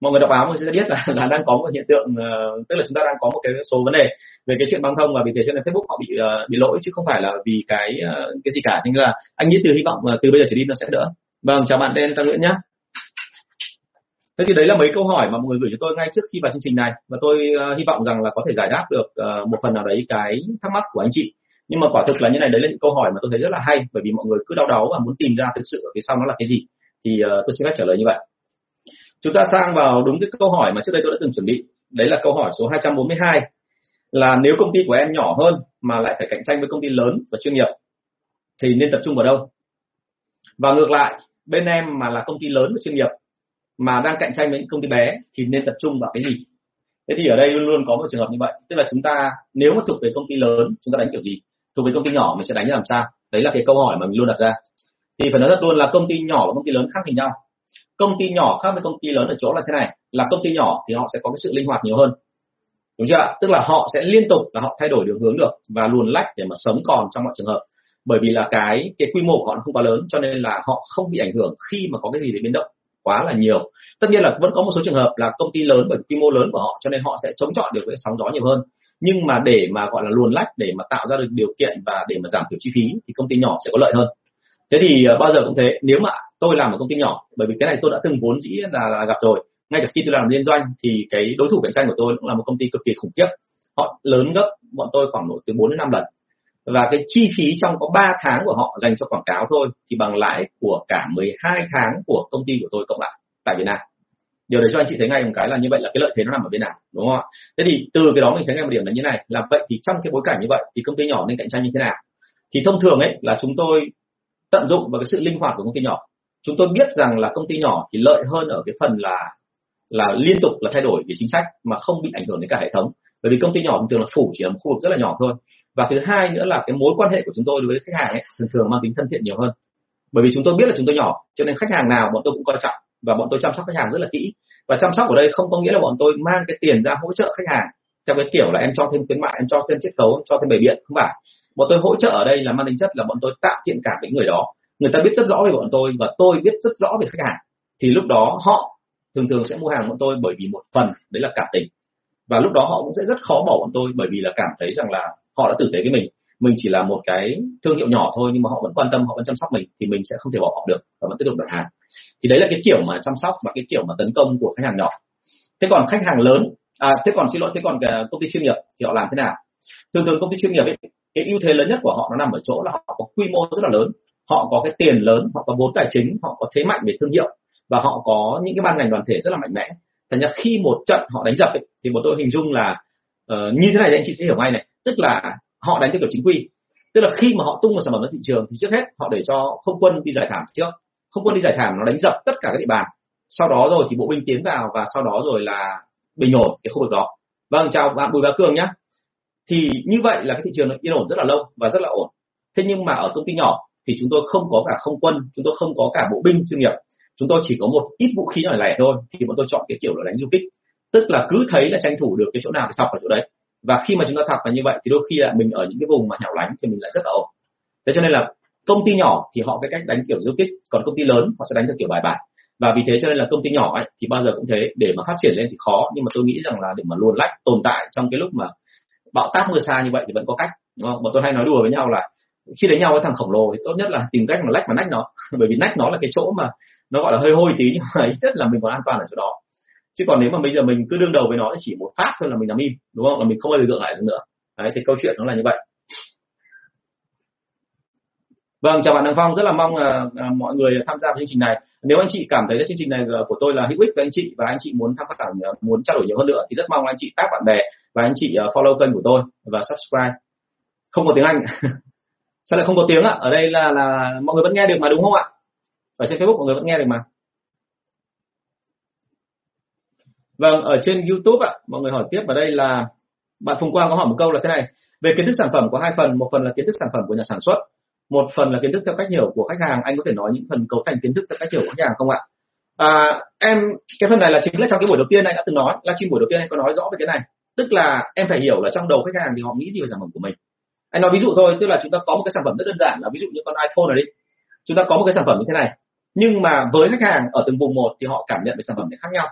mọi người đọc báo người sẽ biết là, là đang có một hiện tượng uh, tức là chúng ta đang có một cái số vấn đề về cái chuyện băng thông và vì thế cho nên Facebook họ bị uh, bị lỗi chứ không phải là vì cái uh, cái gì cả. Nên là anh nghĩ từ hy vọng uh, từ bây giờ trở đi nó sẽ đỡ. Vâng chào bạn tên Trang Nguyễn nhé thế thì đấy là mấy câu hỏi mà mọi người gửi cho tôi ngay trước khi vào chương trình này. Và tôi uh, hy vọng rằng là có thể giải đáp được uh, một phần nào đấy cái thắc mắc của anh chị. Nhưng mà quả thực là như này đấy là những câu hỏi mà tôi thấy rất là hay bởi vì mọi người cứ đau đáu và muốn tìm ra thực sự ở phía sau nó là cái gì. Thì uh, tôi xin phép trả lời như vậy chúng ta sang vào đúng cái câu hỏi mà trước đây tôi đã từng chuẩn bị. Đấy là câu hỏi số 242 là nếu công ty của em nhỏ hơn mà lại phải cạnh tranh với công ty lớn và chuyên nghiệp, thì nên tập trung vào đâu? Và ngược lại, bên em mà là công ty lớn và chuyên nghiệp mà đang cạnh tranh với những công ty bé thì nên tập trung vào cái gì? Thế thì ở đây luôn luôn có một trường hợp như vậy. Tức là chúng ta, nếu mà thuộc về công ty lớn, chúng ta đánh kiểu gì? Thuộc về công ty nhỏ mình sẽ đánh như làm sao? Đấy là cái câu hỏi mà mình luôn đặt ra. Thì phải nói thật luôn là công ty nhỏ và công ty lớn khác hình nhau công ty nhỏ khác với công ty lớn ở chỗ là thế này, là công ty nhỏ thì họ sẽ có cái sự linh hoạt nhiều hơn. Đúng chưa tức là họ sẽ liên tục là họ thay đổi đường hướng được và luồn lách để mà sống còn trong mọi trường hợp. Bởi vì là cái cái quy mô của họ nó không quá lớn, cho nên là họ không bị ảnh hưởng khi mà có cái gì để biến động quá là nhiều. Tất nhiên là vẫn có một số trường hợp là công ty lớn bởi quy mô lớn của họ, cho nên họ sẽ chống chọi được với sóng gió nhiều hơn. Nhưng mà để mà gọi là luồn lách, để mà tạo ra được điều kiện và để mà giảm thiểu chi phí thì công ty nhỏ sẽ có lợi hơn. Thế thì ờ, bao giờ cũng thế, nếu mà tôi làm ở công ty nhỏ bởi vì cái này tôi đã từng vốn dĩ là, là gặp rồi. Ngay cả khi tôi làm liên doanh thì cái đối thủ cạnh tranh của tôi cũng là một công ty cực kỳ khủng khiếp. Họ lớn gấp bọn tôi khoảng độ từ 4 đến 5 lần. Và cái chi phí trong có 3 tháng của họ dành cho quảng cáo thôi thì bằng lãi của cả 12 tháng của công ty của tôi cộng lại tại Việt Nam. Điều đấy cho anh chị thấy ngay một cái là như vậy là cái lợi thế nó nằm ở bên nào đúng không ạ? Thế thì từ cái đó mình thấy ngay một điểm là như này là vậy thì trong cái bối cảnh như vậy thì công ty nhỏ nên cạnh tranh như thế nào? Thì thông thường ấy là chúng tôi tận dụng vào cái sự linh hoạt của công ty nhỏ chúng tôi biết rằng là công ty nhỏ thì lợi hơn ở cái phần là là liên tục là thay đổi về chính sách mà không bị ảnh hưởng đến cả hệ thống. Bởi vì công ty nhỏ thường là phủ chỉ ở một khu vực rất là nhỏ thôi. Và thứ hai nữa là cái mối quan hệ của chúng tôi đối với khách hàng ấy thường thường mang tính thân thiện nhiều hơn. Bởi vì chúng tôi biết là chúng tôi nhỏ, cho nên khách hàng nào bọn tôi cũng coi trọng và bọn tôi chăm sóc khách hàng rất là kỹ. Và chăm sóc ở đây không có nghĩa là bọn tôi mang cái tiền ra hỗ trợ khách hàng theo cái kiểu là em cho thêm khuyến mại, em cho thêm chiết khấu, em cho thêm bày biện, không phải. Bọn tôi hỗ trợ ở đây là mang tính chất là bọn tôi tạo thiện cảm với người đó người ta biết rất rõ về bọn tôi và tôi biết rất rõ về khách hàng. Thì lúc đó họ thường thường sẽ mua hàng bọn tôi bởi vì một phần đấy là cảm tình. Và lúc đó họ cũng sẽ rất khó bỏ bọn tôi bởi vì là cảm thấy rằng là họ đã tử tế với mình. Mình chỉ là một cái thương hiệu nhỏ thôi nhưng mà họ vẫn quan tâm họ vẫn chăm sóc mình thì mình sẽ không thể bỏ họ được và vẫn tiếp tục đặt hàng. Thì đấy là cái kiểu mà chăm sóc và cái kiểu mà tấn công của khách hàng nhỏ. Thế còn khách hàng lớn à thế còn xin lỗi thế còn công ty chuyên nghiệp thì họ làm thế nào? Thường thường công ty chuyên nghiệp ấy, cái ưu thế lớn nhất của họ nó nằm ở chỗ là họ có quy mô rất là lớn họ có cái tiền lớn họ có vốn tài chính họ có thế mạnh về thương hiệu và họ có những cái ban ngành đoàn thể rất là mạnh mẽ. Thành ra khi một trận họ đánh dập ấy, thì một tôi hình dung là uh, như thế này thì anh chị sẽ hiểu ngay này. Tức là họ đánh theo kiểu chính quy. Tức là khi mà họ tung một sản phẩm ra thị trường thì trước hết họ để cho không quân đi giải thảm trước không quân đi giải thảm nó đánh dập tất cả các địa bàn. Sau đó rồi thì bộ binh tiến vào và sau đó rồi là bình ổn cái khu vực đó. Vâng chào bạn bùi bá cường nhé thì như vậy là cái thị trường nó yên ổn rất là lâu và rất là ổn. Thế nhưng mà ở công ty nhỏ thì chúng tôi không có cả không quân chúng tôi không có cả bộ binh chuyên nghiệp. Chúng tôi chỉ có một ít vũ khí nhỏ lẻ thôi thì bọn tôi chọn cái kiểu là đánh du kích. Tức là cứ thấy là tranh thủ được cái chỗ nào thì thọc vào chỗ đấy. Và khi mà chúng ta thọc là như vậy thì đôi khi là mình ở những cái vùng mà hẻo lánh thì mình lại rất là ổn. Thế cho nên là công ty nhỏ thì họ cái cách đánh kiểu du kích còn công ty lớn họ sẽ đánh theo kiểu bài bản. Và vì thế cho nên là công ty nhỏ ấy, thì bao giờ cũng thế để mà phát triển lên thì khó nhưng mà tôi nghĩ rằng là để mà luồn lách tồn tại trong cái lúc mà bão táp mưa xa như vậy thì vẫn có cách đúng không? Bọn tôi hay nói đùa với nhau là khi đánh nhau với thằng khổng lồ thì tốt nhất là tìm cách mà lách mà nách nó. Bởi vì nách nó là cái chỗ mà nó gọi là hơi hôi tí nhưng mà ít nhất là mình còn an toàn ở chỗ đó. Chứ còn nếu mà bây giờ mình cứ đương đầu với nó thì chỉ một phát thôi là mình nằm im đúng không? Là mình không bao giờ gượng lại được nữa. Đấy thì câu chuyện nó là như vậy. Vâng chào bạn Đăng Phong. Rất là mong là, là mọi người tham gia vào chương trình này. Nếu anh chị cảm thấy chương trình này à, của tôi là hữu ích với anh chị và anh chị muốn tham khảo à, muốn trao đổi nhiều hơn nữa thì rất mong anh chị tác bạn bè và anh chị à, follow kênh của tôi và subscribe. Không có tiếng Anh. sao lại không có tiếng ạ? Ở đây là là mọi người vẫn nghe được mà đúng không ạ? Ở trên Facebook mọi người vẫn nghe được mà. Vâng ở trên YouTube ạ mọi người hỏi tiếp ở đây là bạn Phùng Quang có hỏi một câu là thế này. Về kiến thức sản phẩm có hai phần một phần là kiến thức sản phẩm của nhà sản xuất một phần là kiến thức theo cách hiểu của khách hàng. Anh có thể nói những phần cấu thành kiến thức theo cách hiểu của khách hàng không ạ? À, em cái phần này là chính là trong cái buổi đầu tiên anh đã từng nói livestream buổi đầu tiên anh có nói rõ về cái này. Tức là em phải hiểu là trong đầu khách hàng thì họ nghĩ gì về sản phẩm của mình anh nói ví dụ thôi, tức là chúng ta có một cái sản phẩm rất đơn giản là ví dụ như con iPhone này đi. Chúng ta có một cái sản phẩm như thế này. Nhưng mà với khách hàng ở từng vùng một thì họ cảm nhận về sản phẩm này khác nhau.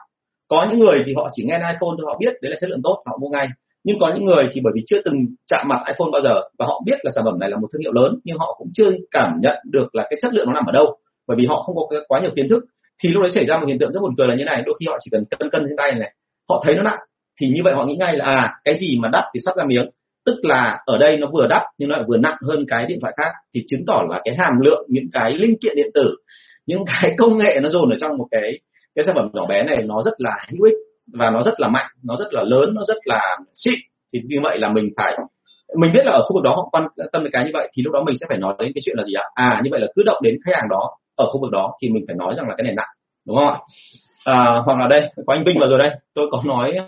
Có những người thì họ chỉ nghe iPhone thôi họ biết đấy là chất lượng tốt, họ mua ngay. Nhưng có những người thì bởi vì chưa từng chạm mặt iPhone bao giờ và họ biết là sản phẩm này là một thương hiệu lớn nhưng họ cũng chưa cảm nhận được là cái chất lượng nó nằm ở đâu bởi vì họ không có quá nhiều kiến thức. Thì lúc đấy xảy ra một hiện tượng rất buồn cười là như này, đôi khi họ chỉ cần cân cân trên tay này, họ thấy nó nặng thì như vậy họ nghĩ ngay là à cái gì mà đắt thì sắp ra miếng tức là ở đây nó vừa đắt nhưng lại vừa nặng hơn cái điện thoại khác thì chứng tỏ là cái hàm lượng những cái linh kiện điện tử những cái công nghệ nó dồn ở trong một cái cái sản phẩm nhỏ bé này nó rất là hữu ích và nó rất là mạnh nó rất là lớn nó rất là xịn. Thì như vậy là mình phải mình biết là ở khu vực đó họ quan tâm đến cái như vậy thì lúc đó mình sẽ phải nói đến cái chuyện là gì ạ? À như vậy là cứ động đến khách hàng đó ở khu vực đó thì mình phải nói rằng là cái này nặng đúng không ạ? À, hoặc là đây có anh Vinh vào rồi đây tôi có nói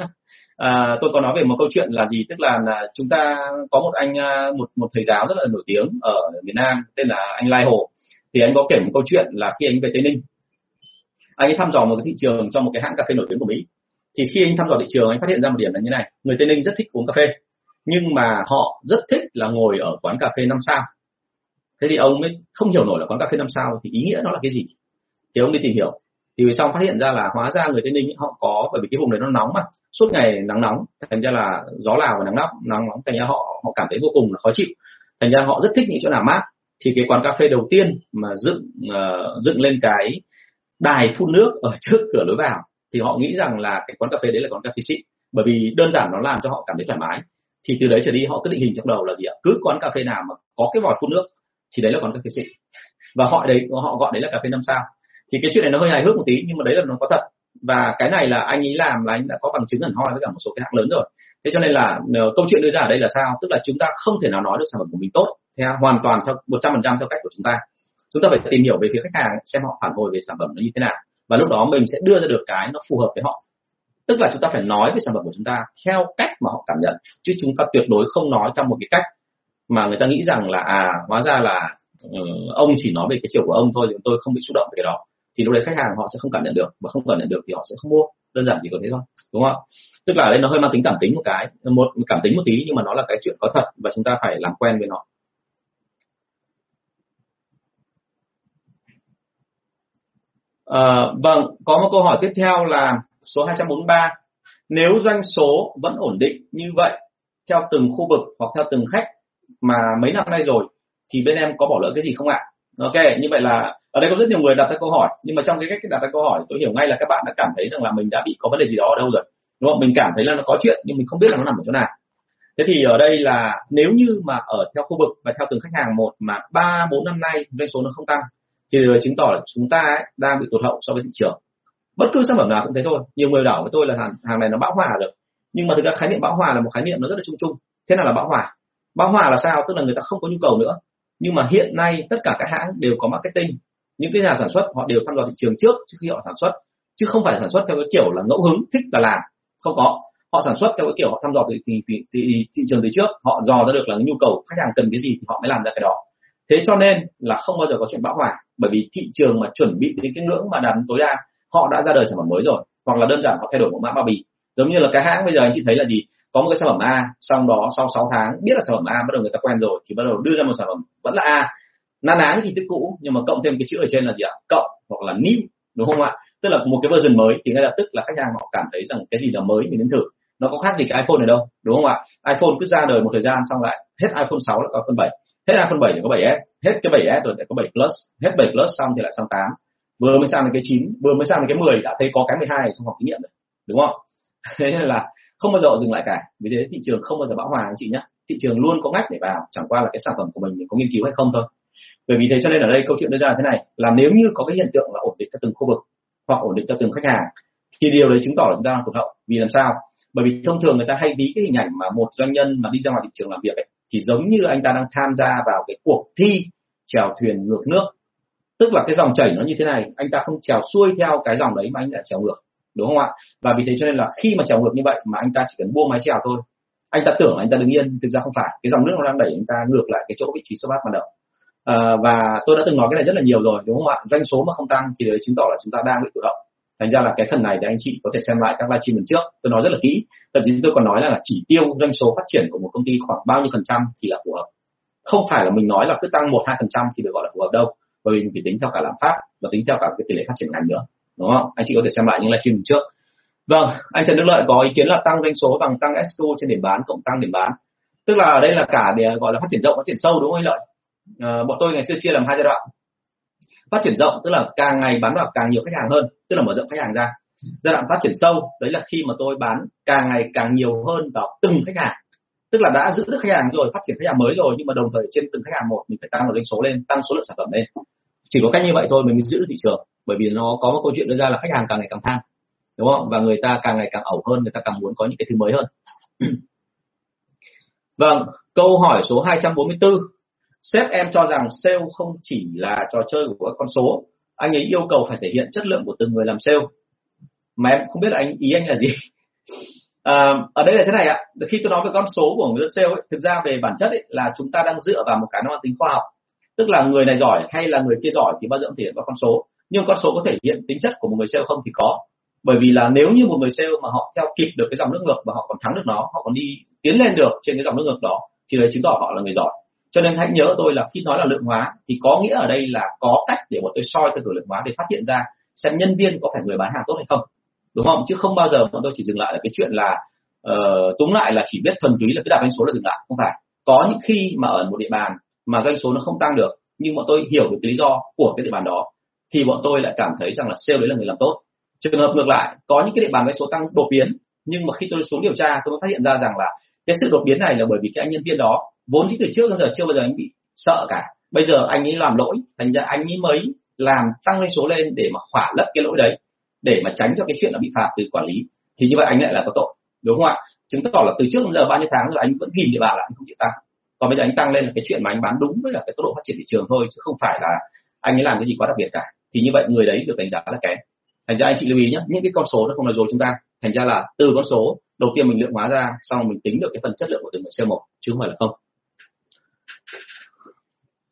à, tôi có nói về một câu chuyện là gì? Tức là, là chúng ta có một anh à, một một thầy giáo rất là nổi tiếng ở miền Nam tên là anh Lai Hồ. Thì anh có kể một câu chuyện là khi anh về Tây Ninh anh ấy thăm dò một cái thị trường cho một cái hãng cà phê nổi tiếng của Mỹ. Thì khi anh thăm dò thị trường anh phát hiện ra một điểm là như này. Người Tây Ninh rất thích uống cà phê nhưng mà họ rất thích là ngồi ở quán cà phê năm sao. Thế thì ông ấy không hiểu nổi là quán cà phê năm sao thì ý nghĩa nó là cái gì? Thì ông đi tìm hiểu. Thì về sau phát hiện ra là hóa ra người tây ninh họ có bởi vì cái vùng đấy nó nóng mà suốt ngày nắng nóng thành ra là gió lào và nắng nóng nắng nóng thành ra họ họ cảm thấy vô cùng là khó chịu. Thành ra họ rất thích những chỗ nào mát. Thì cái quán cà phê đầu tiên mà dựng uh, dựng lên cái đài phun nước ở trước cửa lối vào thì họ nghĩ rằng là cái quán cà phê đấy là quán cà phê xịn. Bởi vì đơn giản nó làm cho họ cảm thấy thoải mái. Thì từ đấy trở đi họ cứ định hình trong đầu là gì ạ? Cứ quán cà phê nào mà có cái vòi phun nước thì đấy là quán cà phê xịn. Và họ đấy họ gọi đấy là cà phê năm sao. Thì cái chuyện này nó hơi hài hước một tí nhưng mà đấy là nó có thật và cái này là anh ấy làm là anh đã có bằng chứng hẳn hoi với cả một số cái hãng lớn rồi. Thế cho nên là ờ, câu chuyện đưa ra ở đây là sao? Tức là chúng ta không thể nào nói được sản phẩm của mình tốt theo hoàn toàn theo một trăm phần trăm theo cách của chúng ta. Chúng ta phải tìm hiểu về phía khách hàng xem họ phản hồi về sản phẩm nó như thế nào. Và lúc đó mình sẽ đưa ra được cái nó phù hợp với họ. Tức là chúng ta phải nói về sản phẩm của chúng ta theo cách mà họ cảm nhận chứ chúng ta tuyệt đối không nói trong một cái cách mà người ta nghĩ rằng là à hóa ra là ừ, ông chỉ nói về cái chiều của ông thôi thì tôi không bị xúc động về cái đó thì lúc đấy khách hàng họ sẽ không cảm nhận được và không cảm nhận được thì họ sẽ không mua đơn giản chỉ có thế thôi đúng không tức là đây nó hơi mang tính cảm tính một cái một cảm tính một tí nhưng mà nó là cái chuyện có thật và chúng ta phải làm quen với nó À, vâng, có một câu hỏi tiếp theo là số 243. Nếu doanh số vẫn ổn định như vậy theo từng khu vực hoặc theo từng khách mà mấy năm nay rồi thì bên em có bỏ lỡ cái gì không ạ? Ok, như vậy là ở đây có rất nhiều người đặt ra câu hỏi nhưng mà trong cái cách đặt ra câu hỏi tôi hiểu ngay là các bạn đã cảm thấy rằng là mình đã bị có vấn đề gì đó ở đâu rồi đúng không? Mình cảm thấy là nó có chuyện nhưng mình không biết là nó nằm ở chỗ nào. Thế thì ở đây là nếu như mà ở theo khu vực và theo từng khách hàng một mà ba bốn năm nay doanh số nó không tăng thì chứng tỏ là chúng ta ấy, đang bị tụt hậu so với thị trường. Bất cứ sản phẩm nào cũng thế thôi nhiều người đảo với tôi là hàng hàng này nó bão hòa được nhưng mà thực ra khái niệm bão hòa là một khái niệm nó rất là chung chung. Thế nào là bão hòa? Bão hòa là sao? Tức là người ta không có nhu cầu nữa nhưng mà hiện nay tất cả các hãng đều có marketing. Những cái nhà sản xuất họ đều thăm dò thị trường trước trước khi họ sản xuất. Chứ không phải sản xuất theo cái kiểu là ngẫu hứng thích là làm. Không có. Họ sản xuất theo cái kiểu họ thăm dò thị, thị, thị, thị, thị trường từ trước. Họ dò ra được là nhu cầu khách hàng cần cái gì thì họ mới làm ra cái đó. Thế cho nên là không bao giờ có chuyện bão hòa. Bởi vì thị trường mà chuẩn bị đến cái ngưỡng mà đạt tối đa họ đã ra đời sản phẩm mới rồi. Hoặc là đơn giản họ thay đổi một mã bao bì. Giống như là cái hãng bây giờ anh chị thấy là gì? Có một cái sản phẩm A sau đó sau 6 tháng biết là sản phẩm A bắt đầu người ta quen rồi thì bắt đầu đưa ra một sản phẩm vẫn là A. Na ná những hình thức cũ, nhưng mà cộng thêm cái chữ ở trên là gì ạ? Cộng hoặc là new đúng không ạ? Tức là một cái version mới, thì ngay lập tức là khách hàng họ cảm thấy rằng cái gì là mới mình nên thử. Nó có khác gì cái iPhone này đâu, đúng không ạ? iPhone cứ ra đời một thời gian xong lại hết iPhone 6 là có iPhone 7 hết iPhone 7 thì có 7s hết cái 7s rồi lại có 7 plus, hết 7 plus xong thì lại sang 8 vừa mới sang đến cái 9 vừa mới sang đến cái 10 đã thấy có cái 12 trong phòng thí nghiệm rồi, đúng không? Thế nên là không bao giờ dừng lại cả. Vì thế thị trường không bao giờ bão hòa anh chị nhé thị trường luôn có ngách để vào chẳng qua là cái sản phẩm của mình, có nghiên cứu hay không thôi. Bởi vì thế cho nên ở đây câu chuyện đưa ra thế này là nếu như có cái hiện tượng là ổn định cho từng khu vực hoặc ổn định cho từng khách hàng thì điều đấy chứng tỏ là chúng ta đang tụt hậu. Vì làm sao? Bởi vì thông thường người ta hay ví cái hình ảnh mà một doanh nhân mà đi ra ngoài thị trường làm việc ấy, thì giống như anh ta đang tham gia vào cái cuộc thi chèo thuyền ngược nước. Tức là cái dòng chảy nó như thế này anh ta không chèo xuôi theo cái dòng đấy mà anh lại chèo ngược đúng không ạ? Và vì thế cho nên là khi mà trào ngược như vậy mà anh ta chỉ cần buông mái chèo thôi anh ta tưởng là anh ta đứng yên thực ra không phải. Cái dòng nước nó đang đẩy anh ta ngược lại cái chỗ vị trí xuất phát ban đầu. À, và tôi đã từng nói cái này rất là nhiều rồi đúng không ạ? Doanh số mà không tăng thì đấy chứng tỏ là chúng ta đang bị tụt hậu thành ra là cái phần này thì anh chị có thể xem lại các livestream lần trước. Tôi nói rất là kỹ thậm chí tôi còn nói là chỉ tiêu doanh số phát triển của một công ty khoảng bao nhiêu phần trăm thì là phù hợp. Không phải là mình nói là cứ tăng một hai phần trăm thì được gọi là phù hợp đâu bởi vì mình phải tính theo cả lạm phát và tính theo cả cái tỷ lệ phát triển ngành nữa đúng không? Anh chị có thể xem lại những livestream trước. Vâng anh Trần Đức Lợi có ý kiến là tăng doanh số bằng tăng SQ trên điểm bán cộng tăng điểm bán. Tức là ở đây là cả để gọi là phát triển rộng phát triển sâu đúng không anh Lợi? À, bọn tôi ngày xưa chia làm hai giai đoạn. Phát triển rộng tức là càng ngày bán vào càng nhiều khách hàng hơn tức là mở rộng khách hàng ra. Giai đoạn phát triển sâu đấy là khi mà tôi bán càng ngày càng nhiều hơn vào từng khách hàng. Tức là đã giữ được khách hàng rồi phát triển khách hàng mới rồi nhưng mà đồng thời trên từng khách hàng một mình phải tăng được doanh số lên tăng số lượng sản phẩm lên chỉ có cách như vậy thôi mình mới giữ được thị trường bởi vì nó có một câu chuyện đưa ra là khách hàng càng ngày càng tham đúng không? Và người ta càng ngày càng ẩu hơn người ta càng muốn có những cái thứ mới hơn. Vâng câu hỏi số 244 sếp em cho rằng sale không chỉ là trò chơi của các con số anh ấy yêu cầu phải thể hiện chất lượng của từng người làm sale. Mà em không biết là anh ý anh là gì. À, ở đây là thế này ạ. Khi tôi nói về con số của người sale ấy, thực ra về bản chất ấy, là chúng ta đang dựa vào một cái nó mang tính khoa học tức là người này giỏi hay là người kia giỏi thì bao giờ cũng thể hiện qua con số. Nhưng con số có thể hiện tính chất của một người sale không thì có. Bởi vì là nếu như một người sale mà họ theo kịp được cái dòng nước ngược và họ còn thắng được nó họ còn đi tiến lên được trên cái dòng nước ngược đó thì đấy chứng tỏ họ là người giỏi. Cho nên hãy nhớ tôi là khi nói là lượng hóa thì có nghĩa ở đây là có cách để bọn tôi soi theo tuổi lượng hóa để phát hiện ra xem nhân viên có phải người bán hàng tốt hay không. Đúng không? Chứ không bao giờ bọn tôi chỉ dừng lại ở cái chuyện là ờ, uh, túng lại là chỉ biết thuần túy là cái đạt doanh số là dừng lại. Không phải. Có những khi mà ở một địa bàn mà doanh số nó không tăng được, nhưng bọn tôi hiểu được lý do của cái địa bàn đó, thì bọn tôi lại cảm thấy rằng là sale đấy là người làm tốt. Trường hợp ngược lại, có những cái địa bàn doanh số tăng đột biến, nhưng mà khi tôi xuống điều tra, tôi mới phát hiện ra rằng là cái sự đột biến này là bởi vì cái anh nhân viên đó vốn dĩ từ trước đến giờ chưa bao giờ anh bị sợ cả. Bây giờ anh ấy làm lỗi, thành ra anh ấy mới làm tăng doanh số lên để mà khỏa lấp cái lỗi đấy, để mà tránh cho cái chuyện là bị phạt từ quản lý. Thì như vậy anh lại là có tội, đúng không ạ? Chứng tỏ là từ trước đến giờ bao nhiêu tháng rồi anh vẫn ghim địa bàn là anh không chịu tăng còn bây giờ anh tăng lên là cái chuyện mà anh bán đúng với là cái tốc độ phát triển thị trường thôi chứ không phải là anh ấy làm cái gì quá đặc biệt cả. Thì như vậy người đấy được đánh giá là kém. Thành ra anh chị lưu ý nhé những cái con số nó không là dối chúng ta. Thành ra là từ con số đầu tiên mình lượng hóa ra sau mình tính được cái phần chất lượng của từng người sale một chứ không phải là không.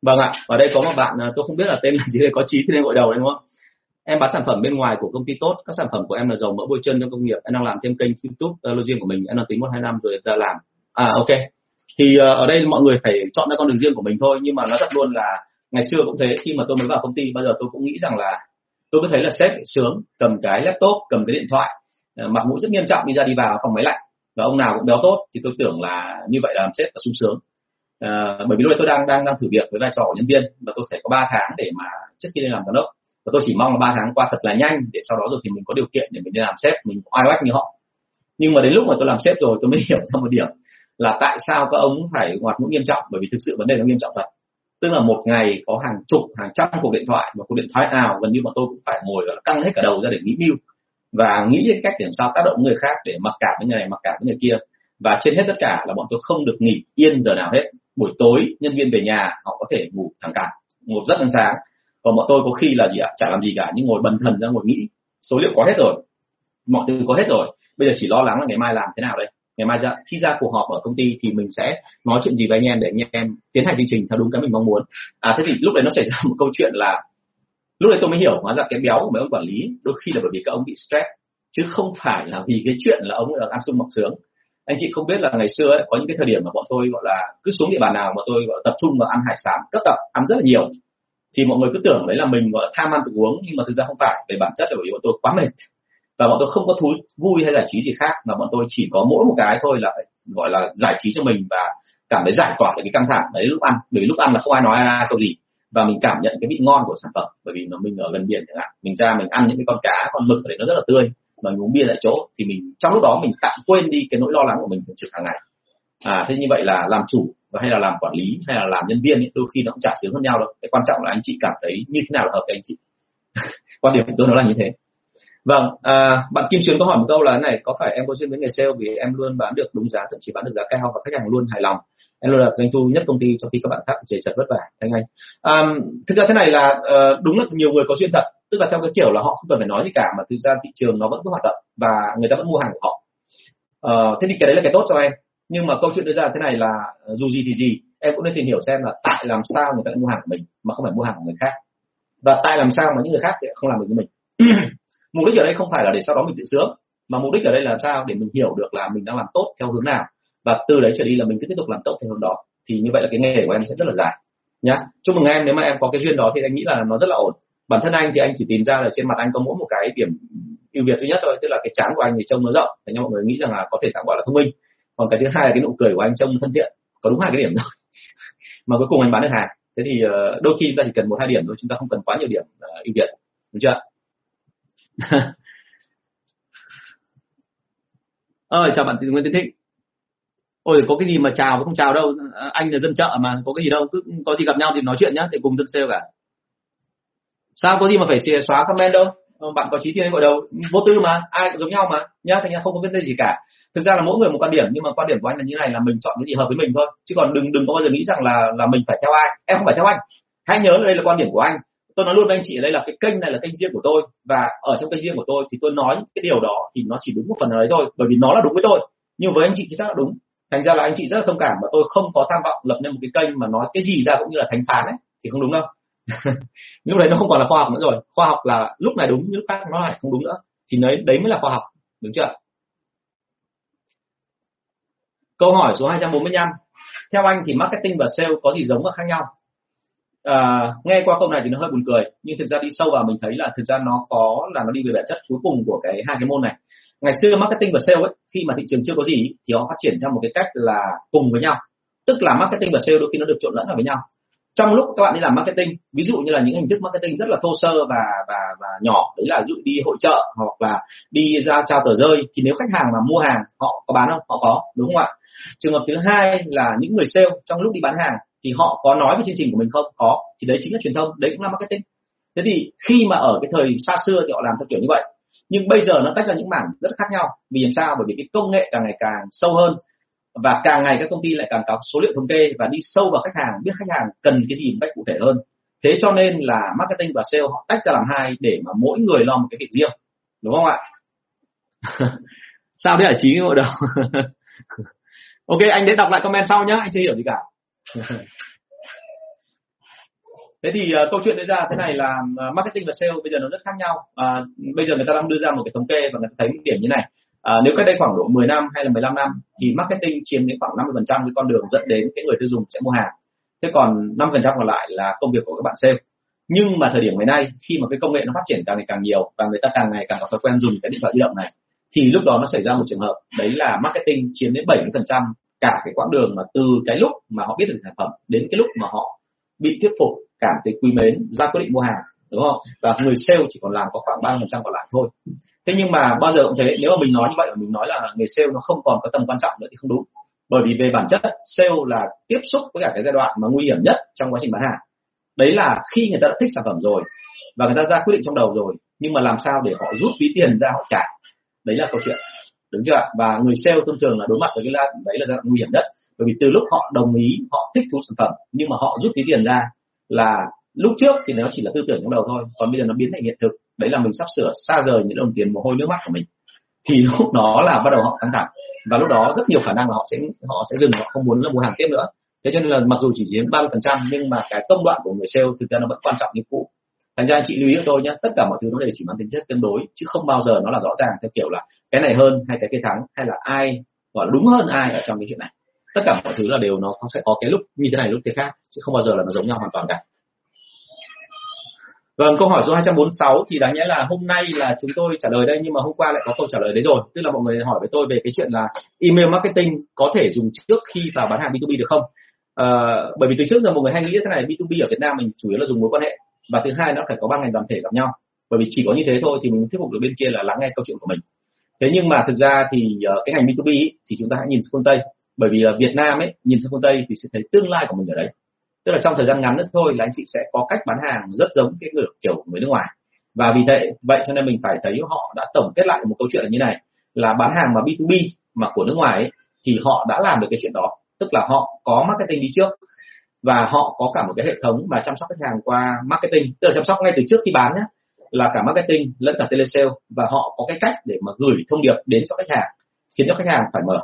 Vâng ạ ở đây có một bạn à, tôi không biết là tên là gì đây có trí thì lên gọi đầu đấy đúng không? Em bán sản phẩm bên ngoài của công ty tốt các sản phẩm của em là dầu mỡ bôi chân trong công nghiệp em đang làm thêm kênh youtube uh, riêng của mình em đang tính một hai năm rồi ra làm. À ok thì ờ, ở đây mọi người phải chọn ra con đường riêng của mình thôi nhưng mà nói thật luôn là ngày xưa cũng thế khi mà tôi mới vào công ty bao giờ tôi cũng nghĩ rằng là tôi cứ thấy là sếp sướng cầm cái laptop cầm cái điện thoại ờ, mặt mũi rất nghiêm trọng đi ra đi vào phòng máy lạnh và ông nào cũng béo tốt thì tôi tưởng là như vậy là làm sếp là sung sướng. À, bởi vì lúc đấy tôi đang đang đang thử việc với vai trò của nhân viên và tôi phải có 3 tháng để mà trước khi lên làm giám đốc. Và tôi chỉ mong là ba tháng qua thật là nhanh để sau đó rồi thì mình có điều kiện để mình đi làm sếp mình ai oách như họ. Nhưng mà đến lúc mà tôi làm sếp rồi tôi mới hiểu ra một điểm là tại sao các ông phải ngoặt mũi nghiêm trọng? Bởi vì thực sự vấn đề nó nghiêm trọng thật. Tức là một ngày có hàng chục, hàng trăm cuộc điện thoại và cuộc điện thoại nào gần như bọn tôi cũng phải ngồi căng hết cả đầu ra để nghĩ mưu và nghĩ đến cách để làm sao tác động người khác để mặc cả với người này, mặc cả với người kia. Và trên hết tất cả là bọn tôi không được nghỉ yên giờ nào hết. Buổi tối, nhân viên về nhà, họ có thể ngủ thẳng cả, ngủ rất ăn sáng. Còn bọn tôi có khi là gì ạ? Chả làm gì cả, nhưng ngồi bần thần ra ngồi nghĩ. Số liệu có hết rồi. Mọi thứ có hết rồi. Bây giờ chỉ lo lắng là ngày mai làm thế nào đây? Ngày mai ra khi ra cuộc họp ở công ty thì mình sẽ nói chuyện gì với anh em để anh em tiến hành chương trình theo đúng cái mình mong muốn. À thế thì lúc đấy nó xảy ra một câu chuyện là lúc đấy tôi mới hiểu hóa ra cái béo của mấy ông quản lý đôi khi là bởi vì các ông bị stress chứ không phải là vì cái chuyện là ông ở ăn sung mặc sướng. Anh chị không biết là ngày xưa ấy, có những cái thời điểm mà bọn tôi gọi là cứ xuống địa bàn nào mà tôi gọi tập trung vào ăn hải sản cấp tập ăn rất là nhiều. Thì mọi người cứ tưởng đấy là mình gọi là tham ăn tự uống nhưng mà thực ra không phải về bản chất là bởi vì bọn tôi quá mệt và bọn tôi không có thú vui hay giải trí gì khác mà bọn tôi chỉ có mỗi một cái thôi là phải gọi là giải trí cho mình và cảm thấy giải tỏa được cái căng thẳng. Đấy lúc ăn bởi vì lúc ăn là không ai nói ai câu gì và mình cảm nhận cái vị ngon của sản phẩm bởi vì nó mình ở gần biển chẳng hạn. Mình ra mình ăn những cái con cá con mực ở đấy nó rất là tươi mà mình uống bia tại chỗ thì mình trong lúc đó mình tạm quên đi cái nỗi lo lắng của mình thường trực hàng ngày. À thế như vậy là làm chủ hay là làm quản lý hay là làm nhân viên ấy, đôi khi nó cũng chả sướng hơn nhau đâu. Cái quan trọng là anh chị cảm thấy như thế nào là hợp với anh chị. Quan điểm của tôi nó là như thế vâng à, bạn kim xuyến có hỏi một câu là này có phải em có duyên với nghề sale vì em luôn bán được đúng giá thậm chí bán được giá cao và khách hàng luôn hài lòng? Em luôn là doanh thu nhất công ty trong khi các bạn khác chảy chật vất vả anh anh. À, thực ra thế này là uh, đúng là nhiều người có duyên thật tức là theo cái kiểu là họ không cần phải nói gì cả mà thực ra thị trường nó vẫn cứ hoạt động và người ta vẫn mua hàng của họ. Uh, thế thì cái đấy là cái tốt cho em. Nhưng mà câu chuyện đưa ra thế này là ờ, dù gì thì gì em cũng nên tìm hiểu xem là tại làm sao người ta lại mua hàng của mình mà không phải mua hàng của người khác. Và tại làm sao mà những người khác lại không làm được như mình. mục đích ở đây không phải là để sau đó mình tự sướng, mà mục đích ở đây là sao? Để mình hiểu được là mình đang làm tốt theo hướng nào. Và từ đấy trở đi là mình cứ tiếp tục làm tốt theo hướng đó. Thì như vậy là cái nghề của em sẽ rất là dài, nhá. Chúc mừng em, nếu mà em có cái duyên đó thì anh nghĩ là nó rất là ổn. Bản thân anh thì anh chỉ tìm ra là trên mặt anh có mỗi một cái điểm ưu việt duy nhất thôi, tức là cái trán của anh thì trông nó rộng. Để cho mọi người nghĩ rằng là có thể tạm gọi là thông minh. Còn cái thứ hai là cái nụ cười của anh trông thân thiện, có đúng hai cái điểm thôi. Mà cuối cùng anh bán được hàng. Thế thì ờ, đôi khi chúng ta chỉ cần một hai điểm thôi, chúng ta không cần quá nhiều điểm ờ, ưu việt. Đúng chưa ơi ờ, chào bạn Nguyễn Tiến Thịnh. Ôi, có cái gì mà chào không chào đâu. Ờ, anh là dân chợ mà, có cái gì đâu. Cứ có gì gặp nhau thì nói chuyện nhá thì cùng dân sale cả. Sao có gì mà phải xóa comment đâu? Ờ, bạn có trí thiên gọi đầu. Vô tư mà, ai cũng giống nhau mà. Nhá, thành ra không có vấn đề gì cả. Thực ra là mỗi người một quan điểm, nhưng mà quan điểm của anh là như này, là mình chọn cái gì hợp với mình thôi. Chứ còn đừng đừng có bao giờ nghĩ rằng là là mình phải theo ai. Em không phải theo anh. Hãy nhớ đây là quan điểm của anh tôi nói luôn với anh chị ở đây là cái kênh này là kênh riêng của tôi. Và ở trong kênh riêng của tôi thì tôi nói cái điều đó thì nó chỉ đúng một phần nào đấy thôi. Bởi vì nó là đúng với tôi. Nhưng với anh chị thì chắc là đúng. Thành ra là anh chị rất là thông cảm và tôi không có tham vọng lập nên một cái kênh mà nói cái gì ra cũng như là thánh phán ấy, thì không đúng đâu. Lúc đấy nó không còn là khoa học nữa rồi. Khoa học là lúc này đúng nhưng lúc khác nó lại không đúng nữa. Thì đấy đấy mới là khoa học, đúng chưa? Câu hỏi số 245 theo anh thì marketing và sale có gì giống và khác nhau? À, nghe qua câu này thì nó hơi buồn cười nhưng thực ra đi sâu vào mình thấy là thực ra nó có là nó đi về bản chất cuối cùng của cái hai cái môn này. Ngày xưa marketing và sale ấy khi mà thị trường chưa có gì thì họ phát triển theo một cái cách là cùng với nhau. Tức là marketing và sale đôi khi nó được trộn lẫn vào với nhau. Trong lúc các bạn đi làm marketing ví dụ như là những hình thức marketing rất là thô sơ và và và nhỏ đấy là ví dụ đi hội trợ hoặc là đi ra trao tờ rơi thì nếu khách hàng mà mua hàng họ có bán không? Họ có đúng không ạ? Trường hợp thứ hai là những người sale trong lúc đi bán hàng thì họ có nói về chương trình của mình không? Có. Thì đấy chính là truyền thông, đấy cũng là marketing. Thế thì khi mà ở cái thời xa xưa thì họ làm theo kiểu như vậy. Nhưng bây giờ nó tách ra những mảng rất khác nhau. Vì làm sao? Bởi vì cái công nghệ càng ngày càng sâu hơn. Và càng ngày các công ty lại càng có số liệu thống kê và đi sâu vào khách hàng, biết khách hàng cần cái gì một cách cụ thể hơn. Thế cho nên là marketing và sale họ tách ra làm hai để mà mỗi người lo một cái việc riêng. Đúng không ạ? Sao đấy hả trí ngộ đâu ok, anh để đọc lại comment sau nhá. Anh chưa hiểu gì cả. thế thì uh, câu chuyện đấy ra thế này là uh, marketing và sale bây giờ nó rất khác nhau. Uh, bây giờ người ta đang đưa ra một cái thống kê và người ta thấy một điểm như này. À, nếu cách đây khoảng độ 10 năm hay là 15 năm thì marketing chiếm đến khoảng 50% cái con đường dẫn đến cái người tiêu dùng sẽ mua hàng. Thế còn 5% còn lại là công việc của các bạn sale. Nhưng mà thời điểm ngày nay khi mà cái công nghệ nó phát triển càng ngày càng nhiều và người ta càng ngày càng có thói quen dùng cái điện thoại di động này thì lúc đó nó xảy ra một trường hợp đấy là marketing chiếm đến 70% cả cái quãng đường mà từ cái lúc mà họ biết được sản phẩm đến cái lúc mà họ bị thuyết phục cảm thấy quý mến ra quyết định mua hàng, đúng không? Và người sale chỉ còn làm có khoảng ba phần trăm còn lại thôi. Thế nhưng mà bao giờ cũng thế, nếu mà mình nói như vậy mà mình nói là người sale nó không còn có tầm quan trọng nữa thì không đúng. Bởi vì về bản chất, sale là tiếp xúc với cả cái giai đoạn mà nguy hiểm nhất trong quá trình bán hàng. Đấy là khi người ta đã thích sản phẩm rồi và người ta ra quyết định trong đầu rồi, nhưng mà làm sao để họ rút ví tiền ra họ trả? Đấy là câu chuyện đúng chưa và người sale thông thường là đối mặt với cái là đấy là giai đoạn nguy hiểm nhất. Bởi vì từ lúc họ đồng ý, họ thích thú sản phẩm, nhưng mà họ rút ví tiền ra là lúc trước thì nó chỉ là tư tưởng trong đầu thôi. Còn bây giờ nó biến thành hiện thực. Đấy là mình sắp sửa xa rời những đồng tiền mồ hôi nước mắt của mình. Thì lúc đó là bắt đầu họ căng thẳng. Và lúc đó rất nhiều khả năng là họ sẽ họ sẽ dừng, họ không muốn là mua hàng tiếp nữa. Thế cho nên là mặc dù chỉ chiếm ba phần trăm, nhưng mà cái công đoạn của người sale thực ra nó vẫn quan trọng như cũ thành ra chị lưu ý cho tôi nhé tất cả mọi thứ nó đều chỉ mang tính chất tương đối chứ không bao giờ nó là rõ ràng theo kiểu là cái này hơn hay cái kia thắng hay là ai gọi đúng hơn ai ở trong cái chuyện này tất cả mọi thứ là đều nó sẽ có cái lúc như thế này lúc thế khác chứ không bao giờ là nó giống nhau hoàn toàn cả Vâng, câu hỏi số 246 thì đáng nhẽ là hôm nay là chúng tôi trả lời đây nhưng mà hôm qua lại có câu trả lời đấy rồi. Tức là mọi người hỏi với tôi về cái chuyện là email marketing có thể dùng trước khi vào bán hàng B2B được không? À, bởi vì từ trước giờ mọi người hay nghĩ thế này B2B ở Việt Nam mình chủ yếu là dùng mối quan hệ và thứ hai nó phải có ban ngành đoàn thể gặp nhau. Bởi vì chỉ có như thế thôi thì mình thuyết phục được bên kia là lắng nghe câu chuyện của mình. Thế nhưng mà thực ra thì ờ, cái ngành B2B ý, thì chúng ta hãy nhìn sang phương Tây. Bởi vì Việt Nam ấy nhìn sang phương Tây thì sẽ thấy tương lai của mình ở đấy tức là trong thời gian ngắn nữa thôi là anh chị sẽ có cách bán hàng rất giống cái kiểu, kiểu người nước ngoài và vì vậy vậy cho nên mình phải thấy họ đã tổng kết lại một câu chuyện là như này là bán hàng mà B2B mà của nước ngoài ấy, thì họ đã làm được cái chuyện đó tức là họ có marketing đi trước và họ có cả một cái hệ thống mà chăm sóc khách hàng qua marketing. Tức là chăm sóc ngay từ trước khi bán nhé là cả marketing lẫn cả telesale. Và họ có cái cách để mà gửi thông điệp đến cho khách hàng khiến cho khách hàng phải mở.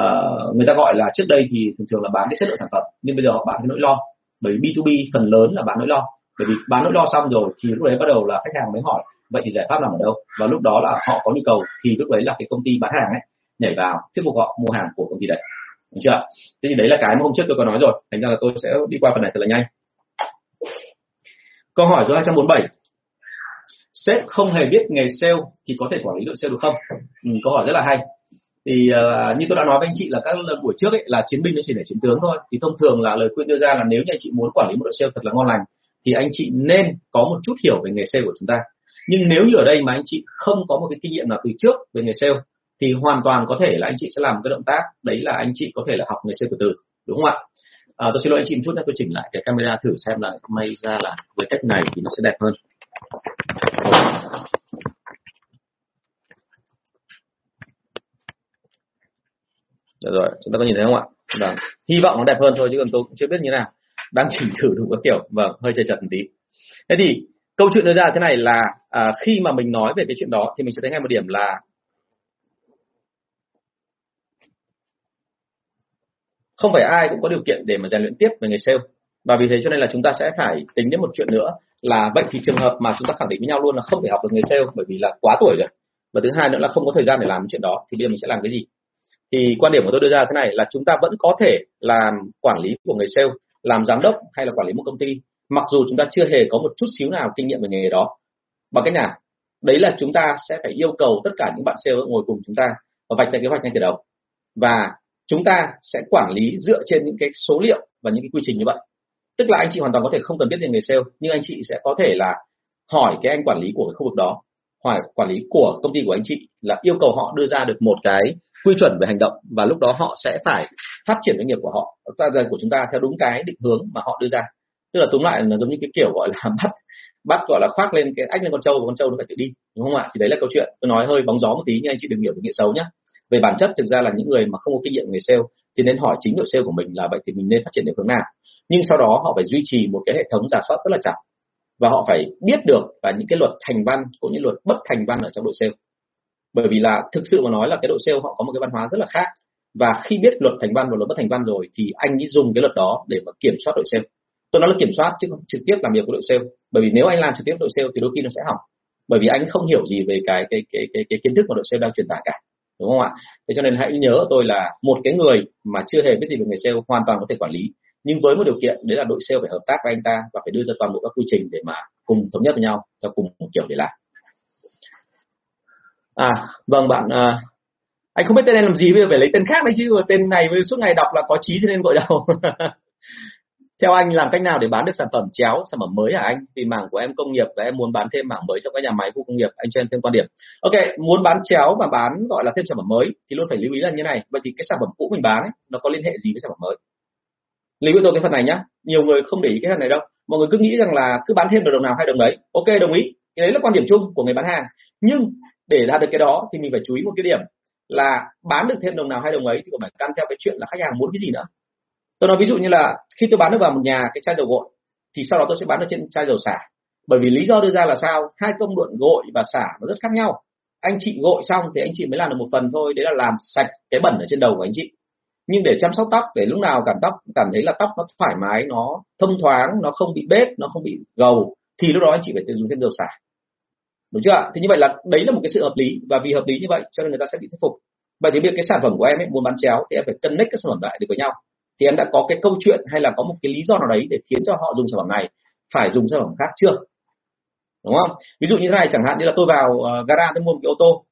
Uh, người ta gọi là trước đây thì thường thường là bán cái chất lượng sản phẩm nhưng bây giờ họ bán cái nỗi lo. Bởi vì B2B phần lớn là bán nỗi lo. Bởi vì bán nỗi lo xong rồi thì lúc đấy bắt đầu là khách hàng mới hỏi vậy thì giải pháp nằm ở đâu? Và lúc đó là họ có nhu cầu thì lúc đấy là cái công ty bán hàng ấy nhảy vào thuyết phục họ mua hàng của công ty đấy được chưa? Thế thì đấy là cái mà hôm trước tôi có nói rồi. Thành ra là tôi sẽ đi qua phần này thật là nhanh. Câu hỏi số 247 sếp không hề biết nghề sale thì có thể quản lý đội sale được không? Ừ, câu hỏi rất là hay. Thì uh, như tôi đã nói với anh chị là các buổi trước ấy là chiến binh nó chỉ để chiến tướng thôi. Thì thông thường là lời khuyên đưa ra là nếu như anh chị muốn quản lý một đội sale thật là ngon lành thì anh chị nên có một chút hiểu về nghề sale của chúng ta. Nhưng nếu như ở đây mà anh chị không có một cái kinh nghiệm nào từ trước về nghề sale thì hoàn toàn có thể là anh chị sẽ làm cái động tác đấy là anh chị có thể là học người xưa từ từ đúng không ạ? À, tôi xin lỗi anh chị một chút nữa tôi chỉnh lại cái camera thử xem là may ra là với cách này thì nó sẽ đẹp hơn. Được rồi chúng ta có nhìn thấy không ạ? Vâng hy vọng nó đẹp hơn thôi chứ còn tôi cũng chưa biết như nào. Đang chỉnh thử đủ các kiểu vâng hơi chật chật một tí. Thế thì câu chuyện đưa ra thế này là à, khi mà mình nói về cái chuyện đó thì mình sẽ thấy ngay một điểm là không phải ai cũng có điều kiện để mà rèn luyện tiếp về nghề sale. Và vì thế cho nên là chúng ta sẽ phải tính đến một chuyện nữa là vậy thì trường hợp mà chúng ta khẳng định với nhau luôn là không thể học được nghề sale bởi vì là quá tuổi rồi. Và thứ hai nữa là không có thời gian để làm chuyện đó thì bây giờ mình sẽ làm cái gì? Thì quan điểm của tôi đưa ra thế này, là chúng ta vẫn có thể làm quản lý của người sale, làm giám đốc hay là quản lý một công ty, mặc dù chúng ta chưa hề có một chút xíu nào kinh nghiệm về nghề đó. Bằng cách nào? Đấy là chúng ta sẽ phải yêu cầu tất cả những bạn sale ngồi cùng chúng ta và vạch ra kế hoạch ngay từ đầu. Và chúng ta sẽ quản lý dựa trên những cái số liệu và những cái quy trình như vậy. Tức là anh chị hoàn toàn có thể không cần biết về nghề sale, nhưng anh chị sẽ có thể là hỏi cái anh quản lý của cái khu vực đó, hỏi quản lý của công ty của anh chị là yêu cầu họ đưa ra được một cái quy chuẩn về hành động và lúc đó họ sẽ phải phát triển doanh nghiệp của họ của chúng ta theo đúng cái định hướng mà họ đưa ra. Tức là túm lại là giống như cái kiểu gọi là bắt bắt gọi là khoác lên cái ách lên con trâu và con trâu nó phải tự đi, đúng không ạ? Thì đấy là câu chuyện. Tôi nói hơi bóng gió một tí nhưng anh chị đừng hiểu về nghĩa xấu nhé về bản chất thực ra là những người mà không có kinh nghiệm về sale thì nên hỏi chính đội sale của mình là vậy thì mình nên phát triển theo hướng nào. Nhưng sau đó họ phải duy trì một cái hệ thống giả soát rất là chặt và họ phải biết được là những cái luật thành văn cũng như luật bất thành văn ở trong đội sale. Bởi vì là thực sự mà nói là cái đội sale họ có một cái văn hóa rất là khác và khi biết luật thành văn và luật bất thành văn rồi thì anh ấy dùng cái luật đó để mà kiểm soát đội sale. Tôi nói là kiểm soát chứ không trực tiếp làm việc với đội sale. Bởi vì nếu anh làm trực tiếp đội sale thì đôi khi nó sẽ hỏng. Bởi vì anh không hiểu gì về cái cái cái cái, cái kiến thức mà đội sale đang truyền tải cả đúng không ạ? Thế cho nên hãy nhớ tôi là một cái người mà chưa hề biết gì về nghề sale hoàn toàn có thể quản lý. Nhưng với một điều kiện đấy là đội sale phải hợp tác với anh ta và phải đưa ra toàn bộ các quy trình để mà cùng thống nhất với nhau cho cùng một kiểu để làm. À vâng bạn à, anh không biết tên em làm gì bây giờ phải lấy tên khác đấy chứ. Tên này suốt ngày đọc là có trí cho nên gọi đầu. theo anh làm cách nào để bán được sản phẩm chéo sản phẩm mới hả anh? Vì mảng của em công nghiệp và em muốn bán thêm mảng mới trong các nhà máy khu công nghiệp. Anh cho em thêm quan điểm. Ok muốn bán chéo và bán gọi là thêm sản phẩm mới thì luôn phải lưu ý là như này. Vậy thì cái sản phẩm cũ mình bán ấy, nó có liên hệ gì với sản phẩm mới? Lưu ý tôi cái phần này nhá. Nhiều người không để ý cái phần này đâu. Mọi người cứ nghĩ rằng là cứ bán thêm được đồng nào hay đồng đấy. Ok đồng ý. Cái đấy là quan điểm chung của người bán hàng. Nhưng để đạt được cái đó thì mình phải chú ý một cái điểm là bán được thêm đồng nào hay đồng ấy thì cũng phải căn theo cái chuyện là khách hàng muốn cái gì nữa tôi nói ví dụ như là khi tôi bán được vào một nhà cái chai dầu gội, thì sau đó tôi sẽ bán được trên chai dầu xả. Bởi vì lý do đưa ra là sao? Hai công đoạn gội và xả nó rất khác nhau. Anh chị gội xong thì anh chị mới làm được một phần thôi, đấy là làm sạch cái bẩn ở trên đầu của anh chị. Nhưng để chăm sóc tóc, để lúc nào cảm tóc, cảm thấy là tóc nó thoải mái, nó thông thoáng, nó không bị bết, nó không bị gầu, thì lúc đó anh chị phải dùng thêm dầu xả. Đúng chưa thì như vậy là đấy là một cái sự hợp lý. Và vì hợp lý như vậy, cho nên người ta sẽ bị thuyết phục. Vậy thì biết cái sản phẩm của em ấy muốn bán chéo, thì em phải cân nhắc các sản phẩm lại được với nhau thì em đã có cái câu chuyện hay là có một cái lý do nào đấy để khiến cho họ dùng sản phẩm này? Phải dùng sản phẩm khác chưa? Đúng không? Ví dụ như thế này chẳng hạn như là tôi vào uh, gara tôi mua một cái ô tô.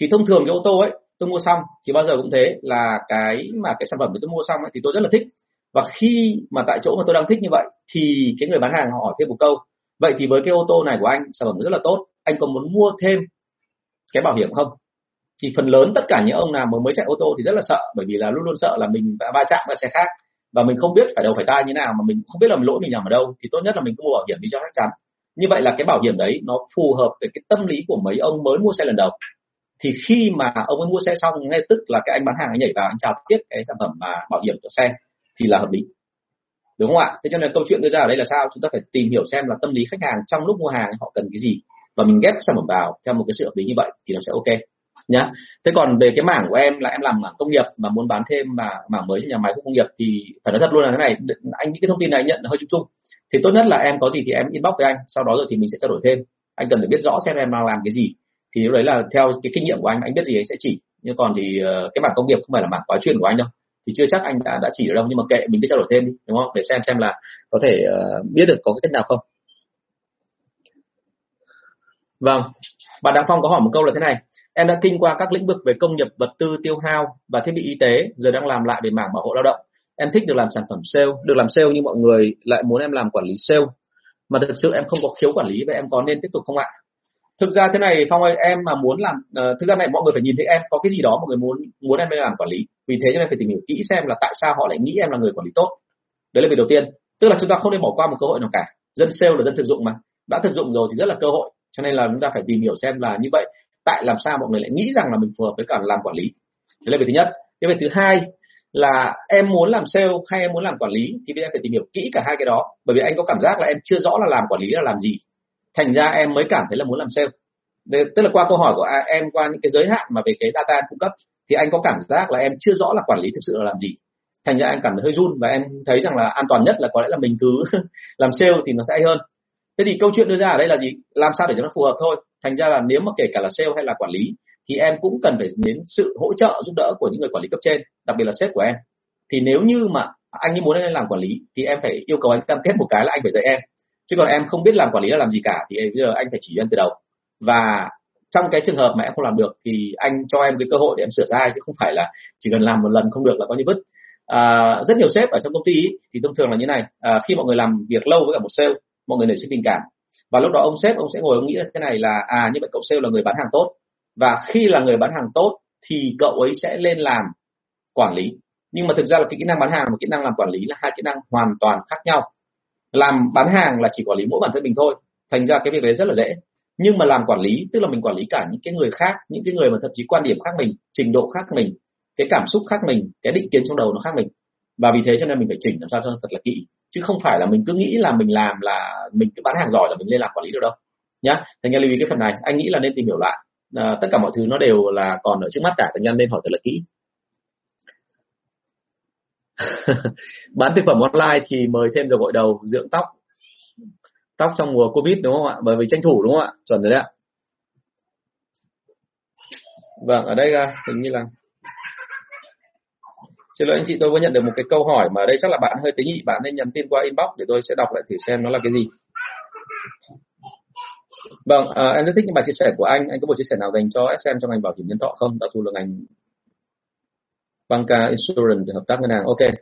Thì thông thường cái ô tô ấy tôi mua xong thì bao giờ cũng thế là cái mà cái sản phẩm mà tôi mua xong ấy, thì tôi rất là thích. Và khi mà tại chỗ mà tôi đang thích như vậy thì cái người bán hàng họ hỏi thêm một câu vậy thì với cái ô tô này của anh sản phẩm rất là tốt anh có muốn mua thêm cái bảo hiểm không? Thì phần lớn tất cả những ông nào mới mới chạy ô tô thì rất là sợ, bởi vì là luôn luôn sợ là mình va chạm vào xe khác. Và mình không biết phải đầu phải tai như nào, mà mình không biết là lỗi mình nằm ở đâu. Thì tốt nhất là mình cứ mua bảo hiểm đi cho chắc chắn. Như vậy là cái bảo hiểm đấy nó phù hợp với cái tâm lý của mấy ông mới mua xe lần đầu. Thì khi mà ông ấy mua xe xong, ngay tức là cái anh bán hàng anh nhảy vào, anh chào tiếp cái sản phẩm mà bảo hiểm của xe, thì là hợp lý. Đúng không ạ? Thế cho nên câu chuyện đưa ra ở đây là sao? Chúng ta phải tìm hiểu xem là tâm lý khách hàng trong lúc mua hàng họ cần cái gì. Và mình ghép sản phẩm vào theo một cái sự hợp lý như vậy thì nó sẽ ok nhá. Thế còn về cái mảng của em là em làm mảng công nghiệp mà muốn bán thêm mà mảng mới cho nhà máy khu công nghiệp thì phải nói thật luôn là thế này anh những cái thông tin này nhận hơi chung chung. Thì tốt nhất là em có gì thì em inbox với anh sau đó rồi thì mình sẽ trao đổi thêm. Anh cần phải biết rõ xem em đang làm cái gì. Thì lúc đấy là theo cái kinh nghiệm của anh anh biết gì anh sẽ chỉ. Nhưng còn thì ờ, cái mảng công nghiệp không phải là mảng quá chuyên của anh đâu. Thì chưa chắc anh đã đã chỉ được đâu nhưng mà kệ mình cứ trao đổi thêm đi đúng không? Để xem xem là có thể uh, biết được có cái cách nào không. Vâng. Bạn Đăng phong có hỏi một câu là thế này em đã kinh qua các lĩnh vực về công nghiệp vật tư tiêu hao và thiết bị y tế giờ đang làm lại về mảng bảo hộ lao động. Em thích được làm sản phẩm sale được làm sale nhưng mọi người lại muốn em làm quản lý sale. Mà thực sự em không có khiếu quản lý và em có nên tiếp tục không ạ? Thực ra thế này phong ơi em mà muốn làm uh, thực ra này mọi người phải nhìn thấy em có cái gì đó mọi người muốn muốn em nên làm quản lý. Vì thế cho nên phải tìm hiểu kỹ xem là tại sao họ lại nghĩ em là người quản lý tốt. Đấy là việc đầu tiên. Tức là chúng ta không nên bỏ qua một cơ hội nào cả. Dân sale là dân thực dụng mà. Đã thực dụng rồi thì rất là cơ hội. Cho nên là chúng ta phải tìm hiểu xem là như vậy tại làm sao mọi người lại nghĩ rằng là mình phù hợp với cả làm quản lý? Đấy là việc thứ nhất. Cái việc thứ hai là em muốn làm sale hay em muốn làm quản lý thì bây giờ phải tìm hiểu kỹ cả hai cái đó. Bởi vì anh có cảm giác là em chưa rõ là làm quản lý là làm gì. Thành ra em mới cảm thấy là muốn làm sale. Tức là qua câu hỏi của à, em qua những cái giới hạn mà về cái data em cung cấp thì anh có cảm giác là em chưa rõ là quản lý thực sự là làm gì. Thành ra em cảm thấy hơi run và em thấy rằng là an toàn nhất là có lẽ là mình cứ làm sale thì nó sẽ hay hơn. Thế thì câu chuyện đưa ra ở đây là gì? Làm sao để cho nó phù hợp thôi? Thành ra là nếu mà kể cả là sale hay là quản lý thì em cũng cần phải đến sự hỗ trợ giúp đỡ của những người quản lý cấp trên đặc biệt là sếp của em. Thì nếu như mà anh như muốn anh làm quản lý thì em phải yêu cầu anh cam kết một cái là anh phải dạy em. Chứ còn em không biết làm quản lý là làm gì cả thì bây giờ anh phải chỉ em từ đầu. Và trong cái trường hợp mà em không làm được thì anh cho em cái cơ hội để em sửa sai chứ không phải là chỉ cần làm một lần không được là có như vứt. À, rất nhiều sếp ở trong công ty ý, thì thông thường là như này. À, khi mọi người làm việc lâu với cả một sale mọi người nảy sinh tình cảm và lúc đó ông sếp ông sẽ ngồi ông nghĩ là thế này là à như vậy cậu sale là người bán hàng tốt. Và khi là người bán hàng tốt thì cậu ấy sẽ lên làm quản lý. Nhưng mà thực ra là cái kỹ năng bán hàng và kỹ năng làm quản lý là hai kỹ năng hoàn toàn khác nhau. Làm bán hàng là chỉ quản lý mỗi bản thân mình thôi. Thành ra cái việc đấy rất là dễ. Nhưng mà làm quản lý, tức là mình quản lý cả những cái người khác, những cái người mà thậm chí quan điểm khác mình, trình độ khác mình, cái cảm xúc khác mình, cái định kiến trong đầu nó khác mình. Và vì thế cho nên mình phải chỉnh làm sao cho thật là kỹ chứ không phải là mình cứ nghĩ là mình làm là mình cứ bán hàng giỏi là mình lên làm quản lý được đâu. Nhá thành ra lưu ý cái phần này anh nghĩ là nên tìm hiểu lại. À, tất cả mọi thứ nó đều là còn ở trước mắt cả thành ra nên hỏi thật là kỹ. Bán thực phẩm online thì mời thêm dầu gội đầu dưỡng tóc. Tóc trong mùa covid đúng không ạ? Bởi vì tranh thủ đúng không ạ? Chuẩn rồi đấy ạ. Vâng ở đây à, hình như là xin lỗi anh chị tôi có nhận được một cái câu hỏi mà ở đây chắc là bạn hơi tế nhị bạn nên nhắn tin qua inbox để tôi sẽ đọc lại thử xem nó là cái gì. Vâng à, em rất thích những bài chia sẻ của anh. Anh có một chia sẻ nào dành cho SM trong ngành bảo hiểm nhân thọ không? Đặc thù là ngành banca insurance hợp tác ngân hàng. Ok.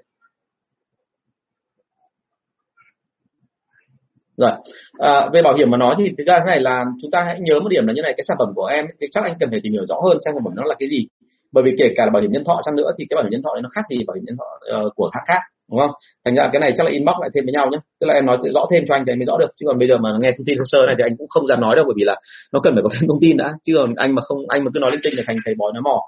Rồi à, về bảo hiểm mà nói thì thực ra thế này là chúng ta hãy nhớ một điểm là như này cái sản phẩm của em thì chắc anh cần phải tìm hiểu rõ hơn xem sản phẩm nó là cái gì bởi vì kể cả là bảo hiểm nhân thọ chăng nữa thì cái bảo hiểm nhân thọ này nó khác gì bảo hiểm nhân thọ uh, của hãng khác đúng không? Thành ra cái này chắc là inbox lại thêm với nhau nhé tức là em nói rõ thêm cho anh thì anh mới rõ được. Chứ còn bây giờ mà nghe thông tin sơ sơ này thì anh cũng không dám nói đâu bởi vì là nó cần phải có thêm thông tin đã. Chứ còn anh mà không anh mà cứ nói linh tinh là thành thầy bói nói mò.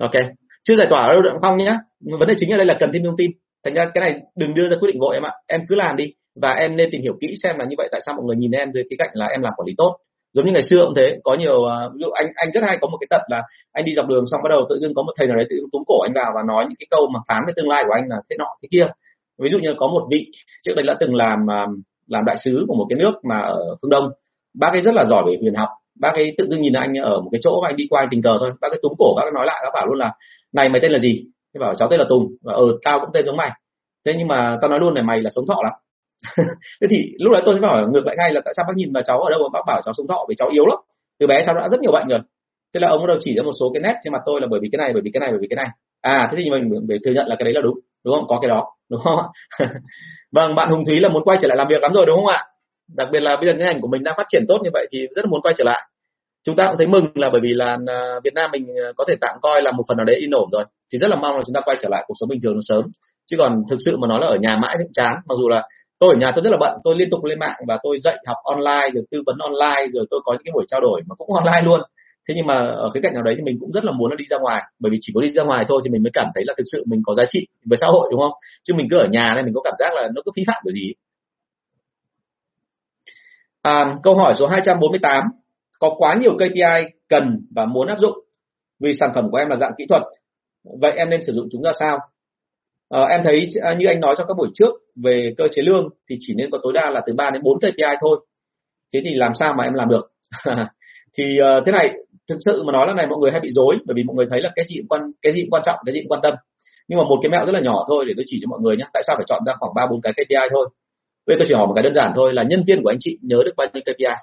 Ok. Chưa giải tỏa đâu phong nhé vấn đề chính ở đây là cần thêm thông tin. Thành ra cái này đừng đưa ra quyết định vội em ạ. Em cứ làm đi. Và em nên tìm hiểu kỹ xem là như vậy tại sao mọi người nhìn em dưới cái cạnh là em làm quản lý tốt giống như ngày xưa cũng thế, có nhiều à, ví dụ anh anh rất hay có một cái tật là anh đi dọc đường xong bắt đầu tự dưng có một thầy nào đấy tự túm cổ anh vào và nói những cái câu mà phán về tương lai của anh là thế nọ, thế kia. Ví dụ như có một vị, trước đây đã từng làm à, làm đại sứ của một cái nước mà ở phương đông, bác ấy rất là giỏi về huyền học. Bác ấy tự dưng nhìn anh ở một cái chỗ mà anh đi qua anh tình cờ thôi. Bác ấy túm cổ, bác ấy nói lại, bác bảo luôn là, này, mày tên là gì? Thế bảo, cháu tên là tùng. Và ờ tao cũng tên giống mày. Thế nhưng mà tao nói luôn này, mày là sống thọ lắm. thế thì lúc đấy tôi sẽ hỏi ngược lại ngay là tại sao bác nhìn vào cháu ở đâu mà bác bảo cháu sống thọ vì cháu yếu lắm. Từ bé cháu đã rất nhiều bệnh rồi. Thế là ông bắt đầu chỉ ra một số cái nét trên mặt tôi là bởi vì cái này, bởi vì cái này, bởi vì cái này. À thế thì mình phải thừa nhận là cái đấy là đúng đúng không? Có cái đó, đúng không vâng bạn hùng thúy là muốn quay trở lại làm việc lắm rồi, đúng không ạ? Đặc biệt là bây giờ cái ngành của mình đang phát triển tốt như vậy thì rất là muốn quay trở lại. Chúng ta cũng thấy mừng là bởi vì là à, Việt Nam mình à, có thể tạm coi là một phần nào đấy yên ổn rồi. Thì rất là mong là chúng ta quay trở lại cuộc sống bình thường sớm. Chứ còn thực sự mà nói là ở nhà mãi cũng chán. Mặc dù là tôi ở nhà tôi rất là bận tôi liên tục lên mạng và tôi dạy học online rồi tư vấn online rồi tôi có những cái buổi trao đổi mà cũng online luôn. Thế nhưng mà ở cái cạnh nào đấy thì mình cũng rất là muốn nó đi ra ngoài bởi vì chỉ có đi ra ngoài thôi thì mình mới cảm thấy là thực sự mình có giá trị với xã hội đúng không? Chứ mình cứ ở nhà này mình có cảm giác là nó cứ phí phạm cái gì à, câu hỏi số 248 có quá nhiều KPI cần và muốn áp dụng? Vì sản phẩm của em là dạng kỹ thuật vậy em nên sử dụng chúng ra sao? À, em thấy à, như anh nói trong các buổi trước về cơ chế lương thì chỉ nên có tối đa là từ 3 đến 4 KPI thôi. Thế thì làm sao mà em làm được? Thì uh, thế này thực sự mà nói là này mọi người hay bị dối bởi vì mọi người thấy là cái gì cũng quan cái gì cũng quan trọng cái gì cũng quan tâm. Nhưng mà một cái mẹo rất là nhỏ thôi để tôi chỉ cho mọi người nhé tại sao phải chọn ra khoảng ba bốn cái KPI thôi? Bây giờ tôi chỉ hỏi một cái đơn giản thôi là nhân viên của anh chị nhớ được bao nhiêu KPI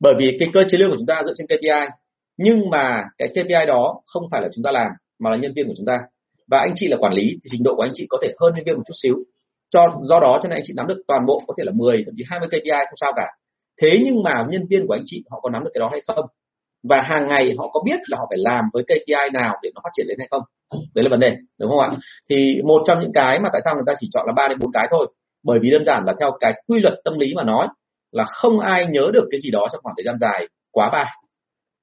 bởi vì cái cơ chế lương của chúng ta dựa trên KPI nhưng mà cái KPI đó không phải là chúng ta làm mà là nhân viên của chúng ta và anh chị là quản lý thì trình độ của anh chị có thể hơn nhân viên một chút xíu. Cho, do đó cho nên anh chị nắm được toàn bộ, có thể là 10 thậm chí 20 KPI không sao cả. Thế nhưng mà nhân viên của anh chị họ có nắm được cái đó hay không? Và hàng ngày họ có biết là họ phải làm với KPI nào để nó phát triển lên hay không? Đấy là vấn đề, đúng không ạ? Thì một trong những cái mà tại sao người ta chỉ chọn là ba đến bốn cái thôi. Bởi vì đơn giản là theo cái quy luật tâm lý mà nói là không ai nhớ được cái gì đó trong khoảng thời gian dài quá ba.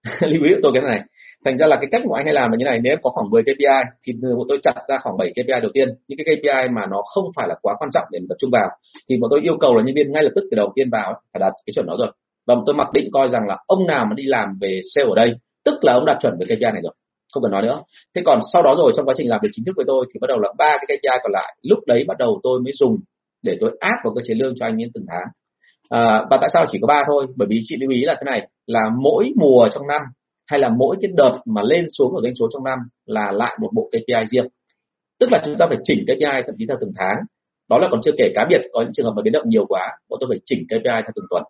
Lưu ý của tôi cái này thành ra là cái cách của anh hay làm là như này nếu có khoảng 10 KPI thì bọn tôi chặt ra khoảng 7 KPI đầu tiên. Những cái KPI mà nó không phải là quá quan trọng để tập trung vào. Thì bọn tôi yêu cầu là nhân viên ngay lập tức từ đầu tiên vào phải đạt cái chuẩn đó rồi. Và tôi mặc định coi rằng là ông nào mà đi làm về sale ở đây tức là ông đạt chuẩn về KPI này rồi không cần nói nữa. Thế còn sau đó rồi trong quá trình làm việc chính thức với tôi thì bắt đầu là ba cái KPI còn lại. Lúc đấy bắt đầu tôi mới dùng để tôi áp vào cơ chế lương cho anh ấy từng tháng. À, và tại sao chỉ có ba thôi? Bởi vì chị lưu ý là thế này là mỗi mùa trong năm hay là mỗi cái đợt mà lên xuống ở doanh số trong năm là lại một bộ KPI riêng. Tức là chúng ta phải chỉnh KPI thậm chí theo từng tháng. Đó là còn chưa kể cá biệt, có những trường hợp mà biến động nhiều quá, bọn tôi phải chỉnh KPI theo từng tuần.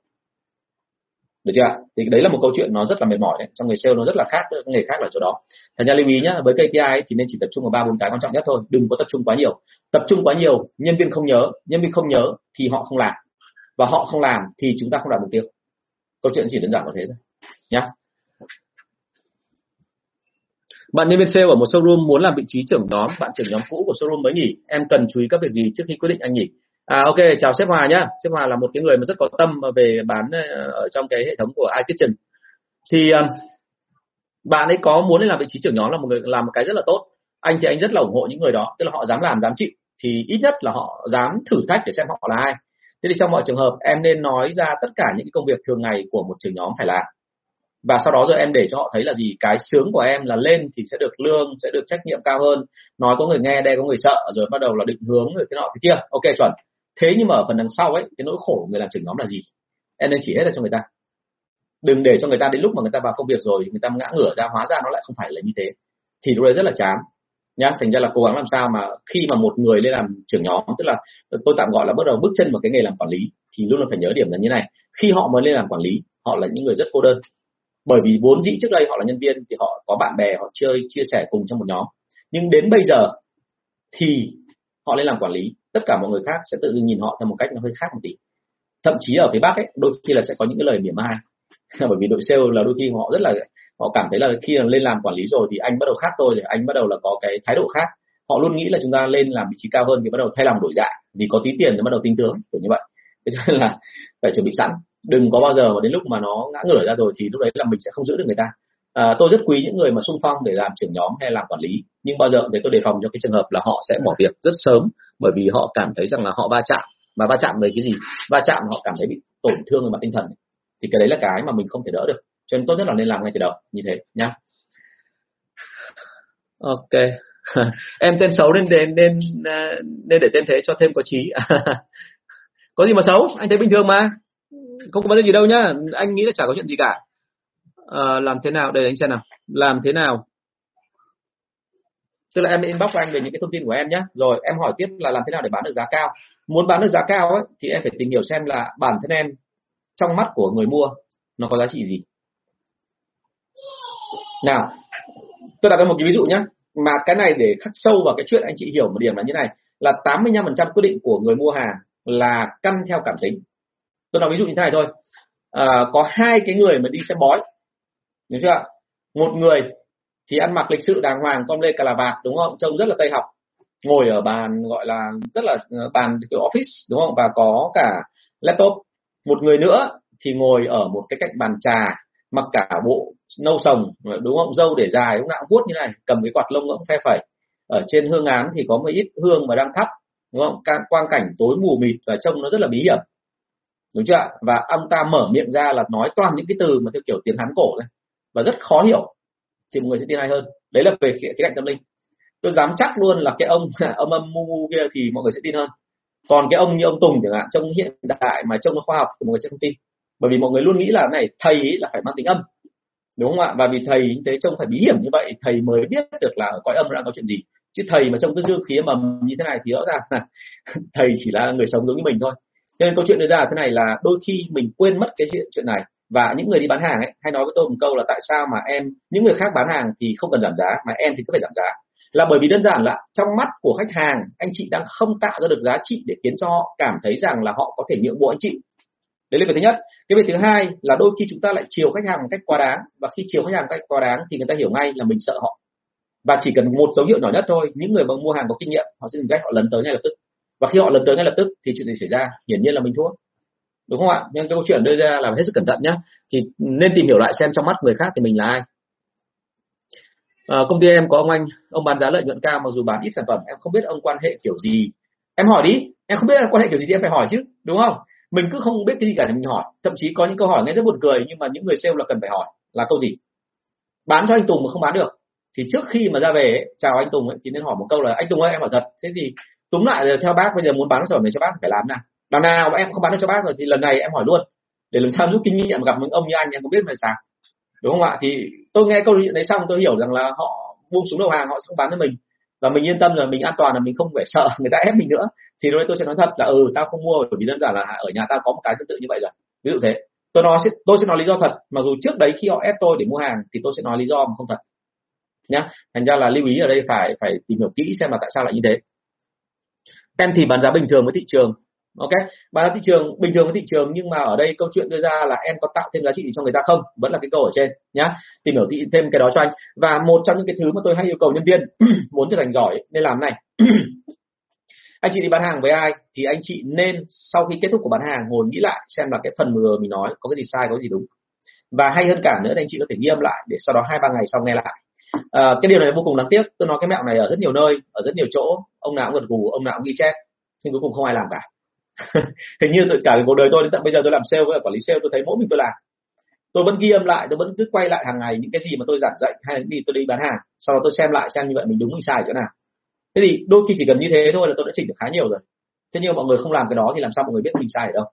Được chưa ạ? Thì đấy là một câu chuyện nó rất là mệt mỏi đấy. Trong người sale nó rất là khác với nghề khác ở chỗ đó. Thành ra lưu ý nhá, với KPI thì nên chỉ tập trung vào ba bốn cái quan trọng nhất thôi. Đừng có tập trung quá nhiều. Tập trung quá nhiều, nhân viên không nhớ. Nhân viên không nhớ thì họ không làm. Và họ không làm thì chúng ta không đạt mục tiêu. Câu chuyện chỉ đơn giản là thế thôi. Nhá bạn nhân viên sale ở một showroom muốn làm vị trí trưởng nhóm bạn trưởng nhóm cũ của showroom mới nghỉ em cần chú ý các việc gì trước khi quyết định anh nghỉ À ok, chào sếp Hòa nhá. Sếp Hòa là một cái người mà rất có tâm về bán ờ, ở trong cái hệ thống của iKitchen. Thì ờ, bạn ấy có muốn làm vị trí trưởng nhóm là một người làm một cái rất là tốt. Anh thì anh rất là ủng hộ những người đó, tức là họ dám làm, dám chịu thì ít nhất là họ dám thử thách để xem họ là ai. Thế thì trong mọi trường hợp em nên nói ra tất cả những cái công việc thường ngày của một trưởng nhóm phải làm và sau đó rồi em để cho họ thấy là gì? Cái sướng của em là lên thì sẽ được lương, sẽ được trách nhiệm cao hơn. Nói có người nghe đây có người sợ, rồi bắt đầu là định hướng rồi thế nọ thế kia. Ok, chuẩn. Thế nhưng mà ở phần đằng sau ấy, cái nỗi khổ của người làm trưởng nhóm là gì? Em nên chỉ hết ra cho người ta. Đừng để cho người ta đến lúc mà người ta vào công việc rồi, người ta ngã ngửa ra, hóa ra nó lại không phải là như thế. Thì lúc đấy rất là chán, nhá. Thành ra là cố gắng làm sao mà khi mà một người lên làm trưởng nhóm, tức là tôi tạm gọi là bắt đầu bước chân vào cái nghề làm quản lý, thì luôn là phải nhớ điểm là như này. Khi họ mới lên làm quản lý, họ là những người rất cô đơn bởi vì vốn dĩ trước đây họ là nhân viên thì họ có bạn bè, họ chơi, chia sẻ cùng trong một nhóm. Nhưng đến bây giờ thì họ lên làm quản lý. Tất cả mọi người khác sẽ tự nhìn họ theo một cách nó hơi khác một tí. Thậm chí ở phía bắc ấy, đôi khi là sẽ có những cái lời mỉa mai. Bởi vì đội sale là đôi khi họ rất là, họ cảm thấy là khi lên làm quản lý rồi thì anh bắt đầu khác tôi rồi, anh bắt đầu là có cái thái độ khác. Họ luôn nghĩ là chúng ta lên làm vị trí cao hơn thì bắt đầu thay lòng đổi dạ. Vì có tí tiền thì bắt đầu tin tướng, kiểu như vậy. Thế cho nên là phải chuẩn bị sẵn đừng có bao giờ mà đến lúc mà nó ngã ngửa ra rồi thì lúc đấy là mình sẽ không giữ được người ta. À, tôi rất quý những người mà sung phong để làm trưởng nhóm hay làm quản lý. Nhưng bao giờ để tôi đề phòng cho cái trường hợp là họ sẽ bỏ việc rất sớm bởi vì họ cảm thấy rằng là họ va chạm. Mà va chạm về cái gì? Va chạm họ cảm thấy bị tổn thương về mặt tinh thần thì cái đấy là cái mà mình không thể đỡ được. Cho nên tốt nhất là nên làm ngay từ đầu như thế nhá. Ok. Em tên xấu nên nên nên nên để tên thế cho thêm có trí có gì mà xấu anh thấy bình thường mà không có vấn đề gì đâu nhá. Anh nghĩ là chả có chuyện gì cả. À, làm thế nào? Đây anh xem nào. Làm thế nào? Tức là em inbox anh về những cái thông tin của em nhé rồi em hỏi tiếp là làm thế nào để bán được giá cao. Muốn bán được giá cao ấy, thì em phải tìm hiểu xem là bản thân em trong mắt của người mua nó có giá trị gì. Nào tôi đặt ra một cái ví dụ nhé mà cái này để khắc sâu vào cái chuyện anh chị hiểu một điểm là như này. Là 85% quyết định của người mua hàng là căn theo cảm tính tôi nói ví dụ như thế này thôi. À, có hai cái người mà đi xem bói. Hiểu chưa một người thì ăn mặc lịch sự đàng hoàng con lê cà là vạt đúng không? Trông rất là tây học. Ngồi ở bàn gọi là rất là ờ, bàn kiểu office đúng không? Và có cả laptop. Một người nữa thì ngồi ở một cái cạnh bàn trà mặc cả bộ nâu sồng đúng không? Dâu để dài lúc nào cũng vuốt như này cầm cái quạt lông ngỗng phe phẩy. Ở trên hương án thì có một ít hương mà đang thắp đúng không? Quang cảnh tối mù mịt và trông nó rất là bí hiểm đúng chưa và ông ta mở miệng ra là nói toàn những cái từ mà theo kiểu tiếng hán cổ này và rất khó hiểu. Thì mọi người sẽ tin hay hơn? Đấy là về khía cạnh tâm linh. Tôi dám chắc luôn là cái ông ông âm mu mu kia thì mọi người sẽ tin hơn. Còn cái ông như ông Tùng chẳng hạn trong hiện đại mà trong khoa học thì mọi người sẽ không tin. Bởi vì mọi người luôn nghĩ là, này, thầy ấy là phải mang tính âm. Đúng không ạ? Và vì thầy như thế trông phải bí hiểm như vậy, thầy mới biết được là cõi âm đang có chuyện gì. Chứ thầy mà trông cứ dư khí mầm như thế này thì rõ ràng là thầy chỉ là người sống giống như mình thôi cho nên câu chuyện đưa ra thế này là đôi khi mình quên mất cái chuyện chuyện này. Và những người đi bán hàng ấy, hay nói với tôi một câu là tại sao mà em, những người khác bán hàng thì không cần giảm giá, mà em thì cứ phải giảm giá. Là bởi vì đơn giản là trong mắt của khách hàng, anh chị đang không tạo ra được giá trị để khiến cho họ cảm thấy rằng là họ có thể nhượng bộ anh chị. Đấy là việc thứ nhất. Cái việc thứ hai là đôi khi chúng ta lại chiều khách hàng một cách quá đáng. Và khi chiều khách hàng một cách quá đáng thì người ta hiểu ngay là mình sợ họ. Và chỉ cần một dấu hiệu nhỏ nhất thôi, những người mà mua hàng có kinh nghiệm, họ sẽ tìm cách họ lấn tới ngay lập tức và khi họ lần tới ngay lập tức thì chuyện gì xảy ra? Hiển nhiên là mình thua. Đúng không ạ? Nhưng cái câu chuyện đưa ra là hết sức cẩn thận nhé thì nên tìm hiểu lại xem trong mắt người khác thì mình là ai. À, công ty em có ông anh. Ông bán giá lợi nhuận cao mặc dù bán ít sản phẩm. Em không biết ông quan hệ kiểu gì. Em hỏi đi. Em không biết là quan hệ kiểu gì thì em phải hỏi chứ. Đúng không? Mình cứ không biết cái gì cả thì mình hỏi. Thậm chí có những câu hỏi nghe rất buồn cười nhưng mà những người sale là cần phải hỏi. Là câu gì? Bán cho anh Tùng mà không bán được. Thì trước khi mà ra về ấy, chào anh Tùng ấy, thì nên hỏi một câu là anh Tùng ơi em hỏi thật. Thế thì túm lại theo bác, bây giờ muốn bán sản phẩm này cho bác phải làm nào. Đằng nào mà em không bán được cho bác rồi thì lần này em hỏi luôn, để làm sao rút kinh nghiệm gặp những ông như anh, em có biết phải sao? Đúng không ạ? Thì tôi nghe câu chuyện đấy xong tôi hiểu rằng là họ buông xuống đầu hàng, họ không bán cho mình. Và mình yên tâm là mình an toàn là mình không phải sợ người ta ép mình nữa. Thì lúc đấy tôi sẽ nói thật là ừ tao không mua bởi vì đơn giản là ở nhà tao có một cái tương tự như vậy rồi. Ví dụ thế. Tôi nói tôi sẽ nói lý do thật. Mặc dù trước đấy khi họ ép tôi để mua hàng thì tôi sẽ nói lý do mà không thật. Nhá. Thành ra là lưu ý ở đây phải phải tìm hiểu kỹ xem là tại sao lại như thế. Tem thì bán giá bình thường với thị trường, ok? Bán giá thị trường, bình thường với thị trường, nhưng mà ở đây câu chuyện đưa ra là em có tạo thêm giá trị cho người ta không? Vẫn là cái câu ở trên, nhá. Tìm hiểu thêm cái đó cho anh. Và một trong những cái thứ mà tôi hay yêu cầu nhân viên muốn trở thành giỏi nên làm này. Anh chị đi bán hàng với ai thì anh chị nên sau khi kết thúc của bán hàng ngồi nghĩ lại xem là cái phần vừa mình nói có cái gì sai, có cái gì đúng. Và hay hơn cả nữa thì anh chị có thể ghi âm lại để sau đó hai ba ngày sau nghe lại à, cái điều này vô cùng đáng tiếc. Tôi nói cái mẹo này ở rất nhiều nơi ở rất nhiều chỗ. Ông nào cũng gật gù ông nào cũng ghi chép nhưng cuối cùng không ai làm cả. Hình như cả cuộc đời tôi đến tận bây giờ tôi làm sale với quản lý sale tôi thấy mỗi mình tôi làm. Tôi vẫn ghi âm lại tôi vẫn cứ quay lại hàng ngày những cái gì mà tôi giảng dạy hay là đi tôi đi bán hàng. Sau đó tôi xem lại xem như vậy mình đúng mình sai chỗ nào. Thế thì đôi khi chỉ cần như thế thôi là tôi đã chỉnh được khá nhiều rồi. Thế nhưng mọi người không làm cái đó thì làm sao mọi người biết mình sai ở đâu?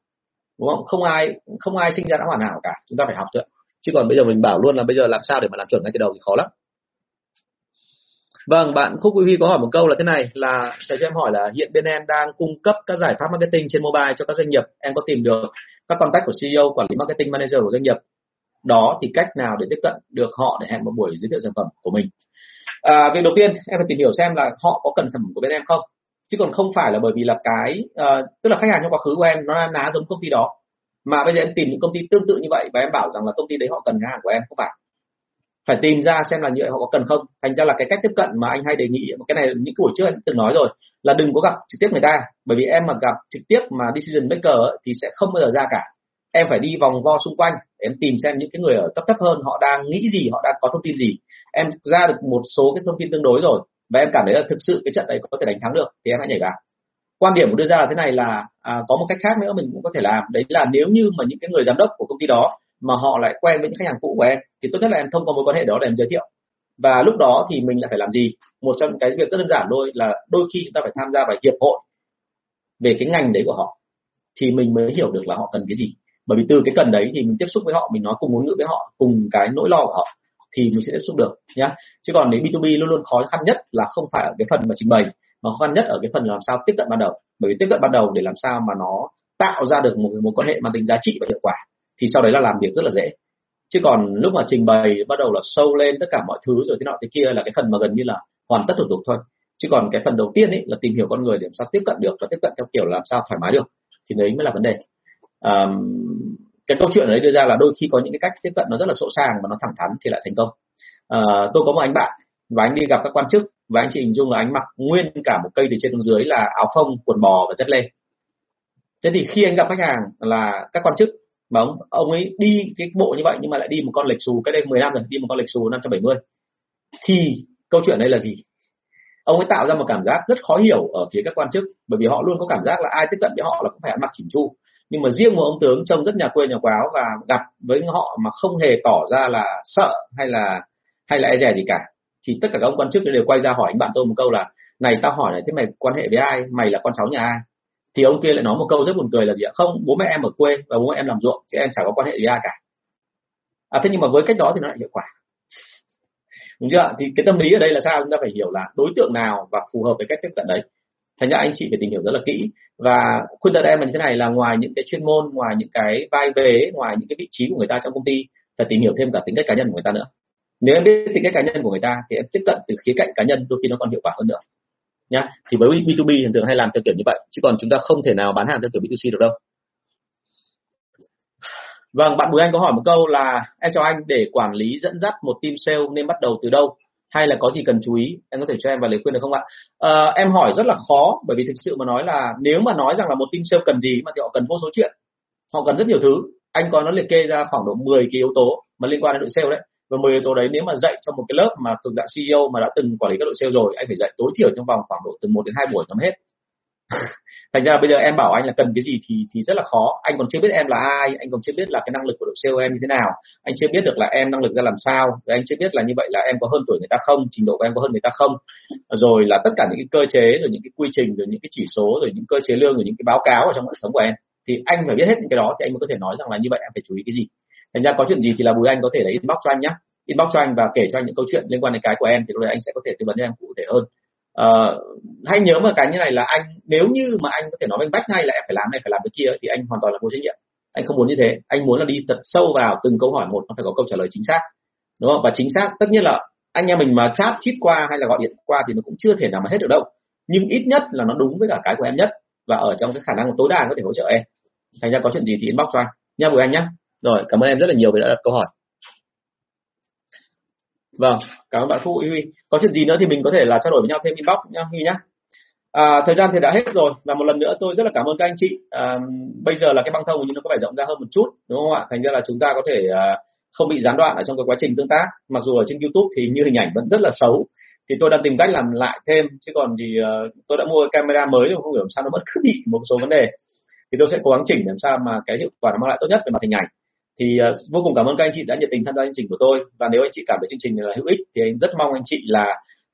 Đúng không? Không ai không ai sinh ra đã hoàn hảo cả. Chúng ta phải học thôi chứ còn bây giờ mình bảo luôn là bây giờ làm sao để mà làm chuẩn ngay từ đầu thì khó lắm. Vâng, bạn Khúc Quý Huy có hỏi một câu là thế này là thầy cho em hỏi là hiện bên em đang cung cấp các giải pháp marketing trên mobile cho các doanh nghiệp. Em có tìm được các contact của CEO, quản lý marketing manager của doanh nghiệp. Đó thì cách nào để tiếp cận được họ để hẹn một buổi giới thiệu sản phẩm của mình. À, việc đầu tiên em phải tìm hiểu xem là họ có cần sản phẩm của bên em không. Chứ còn không phải là bởi vì là cái uh, tức là khách hàng trong quá khứ của em nó ná giống công ty đó mà bây giờ em tìm những công ty tương tự như vậy và em bảo rằng là công ty đấy họ cần hàng của em không phải phải tìm ra xem là như vậy họ có cần không. Thành ra là cái cách tiếp cận mà anh hay đề nghị cái này những buổi trước anh từng nói rồi là đừng có gặp trực tiếp người ta. Bởi vì em mà gặp trực tiếp mà decision maker ấy, thì sẽ không bao giờ ra cả. Em phải đi vòng vo xung quanh em tìm xem những cái người ở cấp thấp hơn họ đang nghĩ gì họ đang có thông tin gì. Em ra được một số cái thông tin tương đối rồi và em cảm thấy là thực sự cái trận đấy có thể đánh thắng được thì em hãy nhảy vào. Quan điểm của đưa ra là thế này là à, có một cách khác nữa mình cũng có thể làm. Đấy là nếu như mà những cái người giám đốc của công ty đó mà họ lại quen với những khách hàng cũ của em, thì tốt nhất là em thông qua mối quan hệ đó để em giới thiệu. Và lúc đó thì mình lại phải làm gì? Một trong cái việc rất đơn giản thôi là đôi khi chúng ta phải tham gia vào hiệp hội về cái ngành đấy của họ, thì mình mới hiểu được là họ cần cái gì. Bởi vì từ cái cần đấy thì mình tiếp xúc với họ, mình nói cùng ngôn ngữ với họ, cùng cái nỗi lo của họ, thì mình sẽ tiếp xúc được, nhá. Chứ còn nếu B2B luôn luôn khó khăn nhất là không phải ở cái phần mà trình bày, mà khó khăn nhất ở cái phần làm sao tiếp cận ban đầu. Bởi vì tiếp cận ban đầu để làm sao mà nó tạo ra được một một quan hệ mang tính giá trị và hiệu quả thì sau đấy là làm việc rất là dễ. Chứ còn lúc mà trình bày bắt đầu là sâu lên tất cả mọi thứ rồi thế nọ thế kia là cái phần mà gần như là hoàn tất thủ tục thôi. Chứ còn cái phần đầu tiên ấy là tìm hiểu con người để làm sao tiếp cận được và tiếp cận theo kiểu làm sao thoải mái được thì đấy mới là vấn đề. À, cái câu chuyện ở đưa ra là đôi khi có những cái cách tiếp cận nó rất là sỗ sàng và nó thẳng thắn thì lại thành công. À, tôi có một anh bạn và anh đi gặp các quan chức và anh chị hình dung là anh mặc nguyên cả một cây từ trên xuống dưới là áo phông quần bò và dép lê. Thế thì khi anh gặp khách hàng là các quan chức mà ông ông ấy đi cái bộ như vậy nhưng mà lại đi một con lệch xù cái đây 10 năm rồi, đi một con lệch xù 570 thì câu chuyện đây là gì? Ông ấy tạo ra một cảm giác rất khó hiểu ở phía các quan chức, bởi vì họ luôn có cảm giác là ai tiếp cận với họ là cũng phải ăn mặc chỉnh chu. Nhưng mà riêng một ông tướng trông rất nhà quê, nhà quáo và gặp với họ mà không hề tỏ ra là sợ hay là hay là e dè gì cả, thì tất cả các ông quan chức đều quay ra hỏi anh bạn tôi một câu là, này, tao hỏi này, thế mày quan hệ với ai? Mày là con cháu nhà ai? Thì ông kia lại nói một câu rất buồn cười là gì ạ? Không, bố mẹ em ở quê và bố mẹ em làm ruộng chứ em chẳng có quan hệ gì ai cả. À thế nhưng mà với cách đó thì nó lại hiệu quả. Đúng chưa thì cái tâm lý ở đây là sao? Chúng ta phải hiểu là đối tượng nào và phù hợp với cách tiếp cận đấy. Thành ra anh chị phải tìm hiểu rất là kỹ. Và khuyên tật em là như thế này là ngoài những cái chuyên môn, ngoài những cái vai vế, ngoài những cái vị trí của người ta trong công ty, phải tìm hiểu thêm cả tính cách cá nhân của người ta nữa. Nếu em biết tính cách cá nhân của người ta thì em tiếp cận từ khía cạnh cá nhân, đôi khi nó còn hiệu quả hơn nữa nhá. Thì với B2B thường thường hay làm theo kiểu như vậy chứ còn chúng ta không thể nào bán hàng theo kiểu B2C được đâu. Vâng, bạn Bùi Anh có hỏi một câu là em chào anh để quản lý dẫn dắt một team sale nên bắt đầu từ đâu? Hay là có gì cần chú ý? Em có thể cho em vài lời khuyên được không ạ? À, em hỏi rất là khó bởi vì thực sự mà nói là nếu mà nói rằng là một team sale cần gì mà thì họ cần vô số chuyện. Họ cần rất nhiều thứ. Anh có nó liệt kê ra khoảng độ 10 cái yếu tố mà liên quan đến đội sale đấy và 10 yếu tố đấy, nếu mà dạy cho một cái lớp mà thuộc dạng CEO mà đã từng quản lý các đội sale rồi, anh phải dạy tối thiểu trong vòng khoảng độ từ 1 đến 2 buổi nó hết. Thành ra bây giờ em bảo anh là cần cái gì thì thì rất là khó. Anh còn chưa biết em là ai, anh còn chưa biết là cái năng lực của đội sale em như thế nào. Anh chưa biết được là em năng lực ra làm sao. Rồi anh chưa biết là như vậy là em có hơn tuổi người ta không, trình độ của em có hơn người ta không. Rồi là tất cả những cái cơ chế, rồi những cái quy trình, rồi những cái chỉ số, rồi những cơ chế lương, rồi những cái báo cáo ở trong hệ thống của em. Thì anh phải biết hết những cái đó thì anh mới có thể nói rằng là như vậy em phải chú ý cái gì thành ra có chuyện gì thì là bùi anh có thể là inbox cho anh nhé inbox cho anh và kể cho anh những câu chuyện liên quan đến cái của em thì lúc đấy anh sẽ có thể tư vấn cho em cụ thể hơn. Ờ, uh, hãy nhớ một cái như này là anh nếu như mà anh có thể nói với bách ngay là em phải làm này phải làm cái kia thì anh hoàn toàn là vô trách nhiệm. Anh không muốn như thế. Anh muốn là đi thật sâu vào từng câu hỏi một nó phải có câu trả lời chính xác. Đúng không? Và chính xác tất nhiên là anh em mình mà chat chít qua hay là gọi điện qua thì nó cũng chưa thể nào mà hết được đâu. Nhưng ít nhất là nó đúng với cả cái của em nhất và ở trong cái khả năng tối đa có thể hỗ trợ em. Thành ra có chuyện gì thì inbox cho anh. Nha bùi anh nhé rồi cảm ơn em rất là nhiều vì đã đặt câu hỏi. Vâng cảm ơn bạn Phú Huy có chuyện gì nữa thì mình có thể là trao đổi với nhau thêm inbox nhá Huy nhá. À, thời gian thì đã hết rồi và một lần nữa tôi rất là cảm ơn các anh chị. À, bây giờ là cái băng thông nhưng nó có vẻ rộng ra hơn một chút đúng không ạ? Thành ra là chúng ta có thể à, không bị gián đoạn ở trong cái quá trình tương tác. Mặc dù ở trên YouTube thì như hình ảnh vẫn rất là xấu thì tôi đang tìm cách làm lại thêm chứ còn thì uh, tôi đã mua camera mới nhưng không hiểu làm sao nó vẫn cứ bị một số vấn đề. Thì tôi sẽ cố gắng chỉnh làm sao mà cái hiệu quả nó mang lại tốt nhất về mặt hình ảnh thì uh, vô cùng cảm ơn các anh chị đã nhiệt tình tham gia chương trình của tôi. Và nếu anh chị cảm thấy chương trình là hữu ích thì anh rất mong anh chị là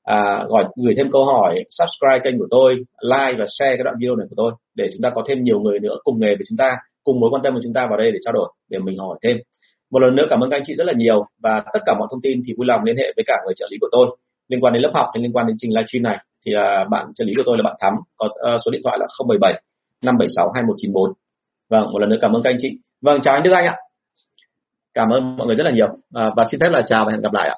à, gọi gửi thêm câu hỏi subscribe kênh của tôi like và share cái đoạn video này của tôi để chúng ta có thêm nhiều người nữa cùng nghề với chúng ta cùng mối quan tâm của chúng ta vào đây để trao đổi để mình hỏi thêm. Một lần nữa cảm ơn các anh chị rất là nhiều và tất cả mọi thông tin thì vui lòng liên hệ với cả người trợ lý của tôi. Liên quan đến lớp học hay liên quan đến trình livestream này thì uh, bạn trợ lý của tôi là bạn Thắm có uh, số điện thoại là 077 576 2194 vâng một lần nữa cảm ơn các anh chị. Vâng chào anh Đức Anh ạ cảm ơn mọi người rất là nhiều. À, và xin phép là chào và hẹn gặp lại ạ.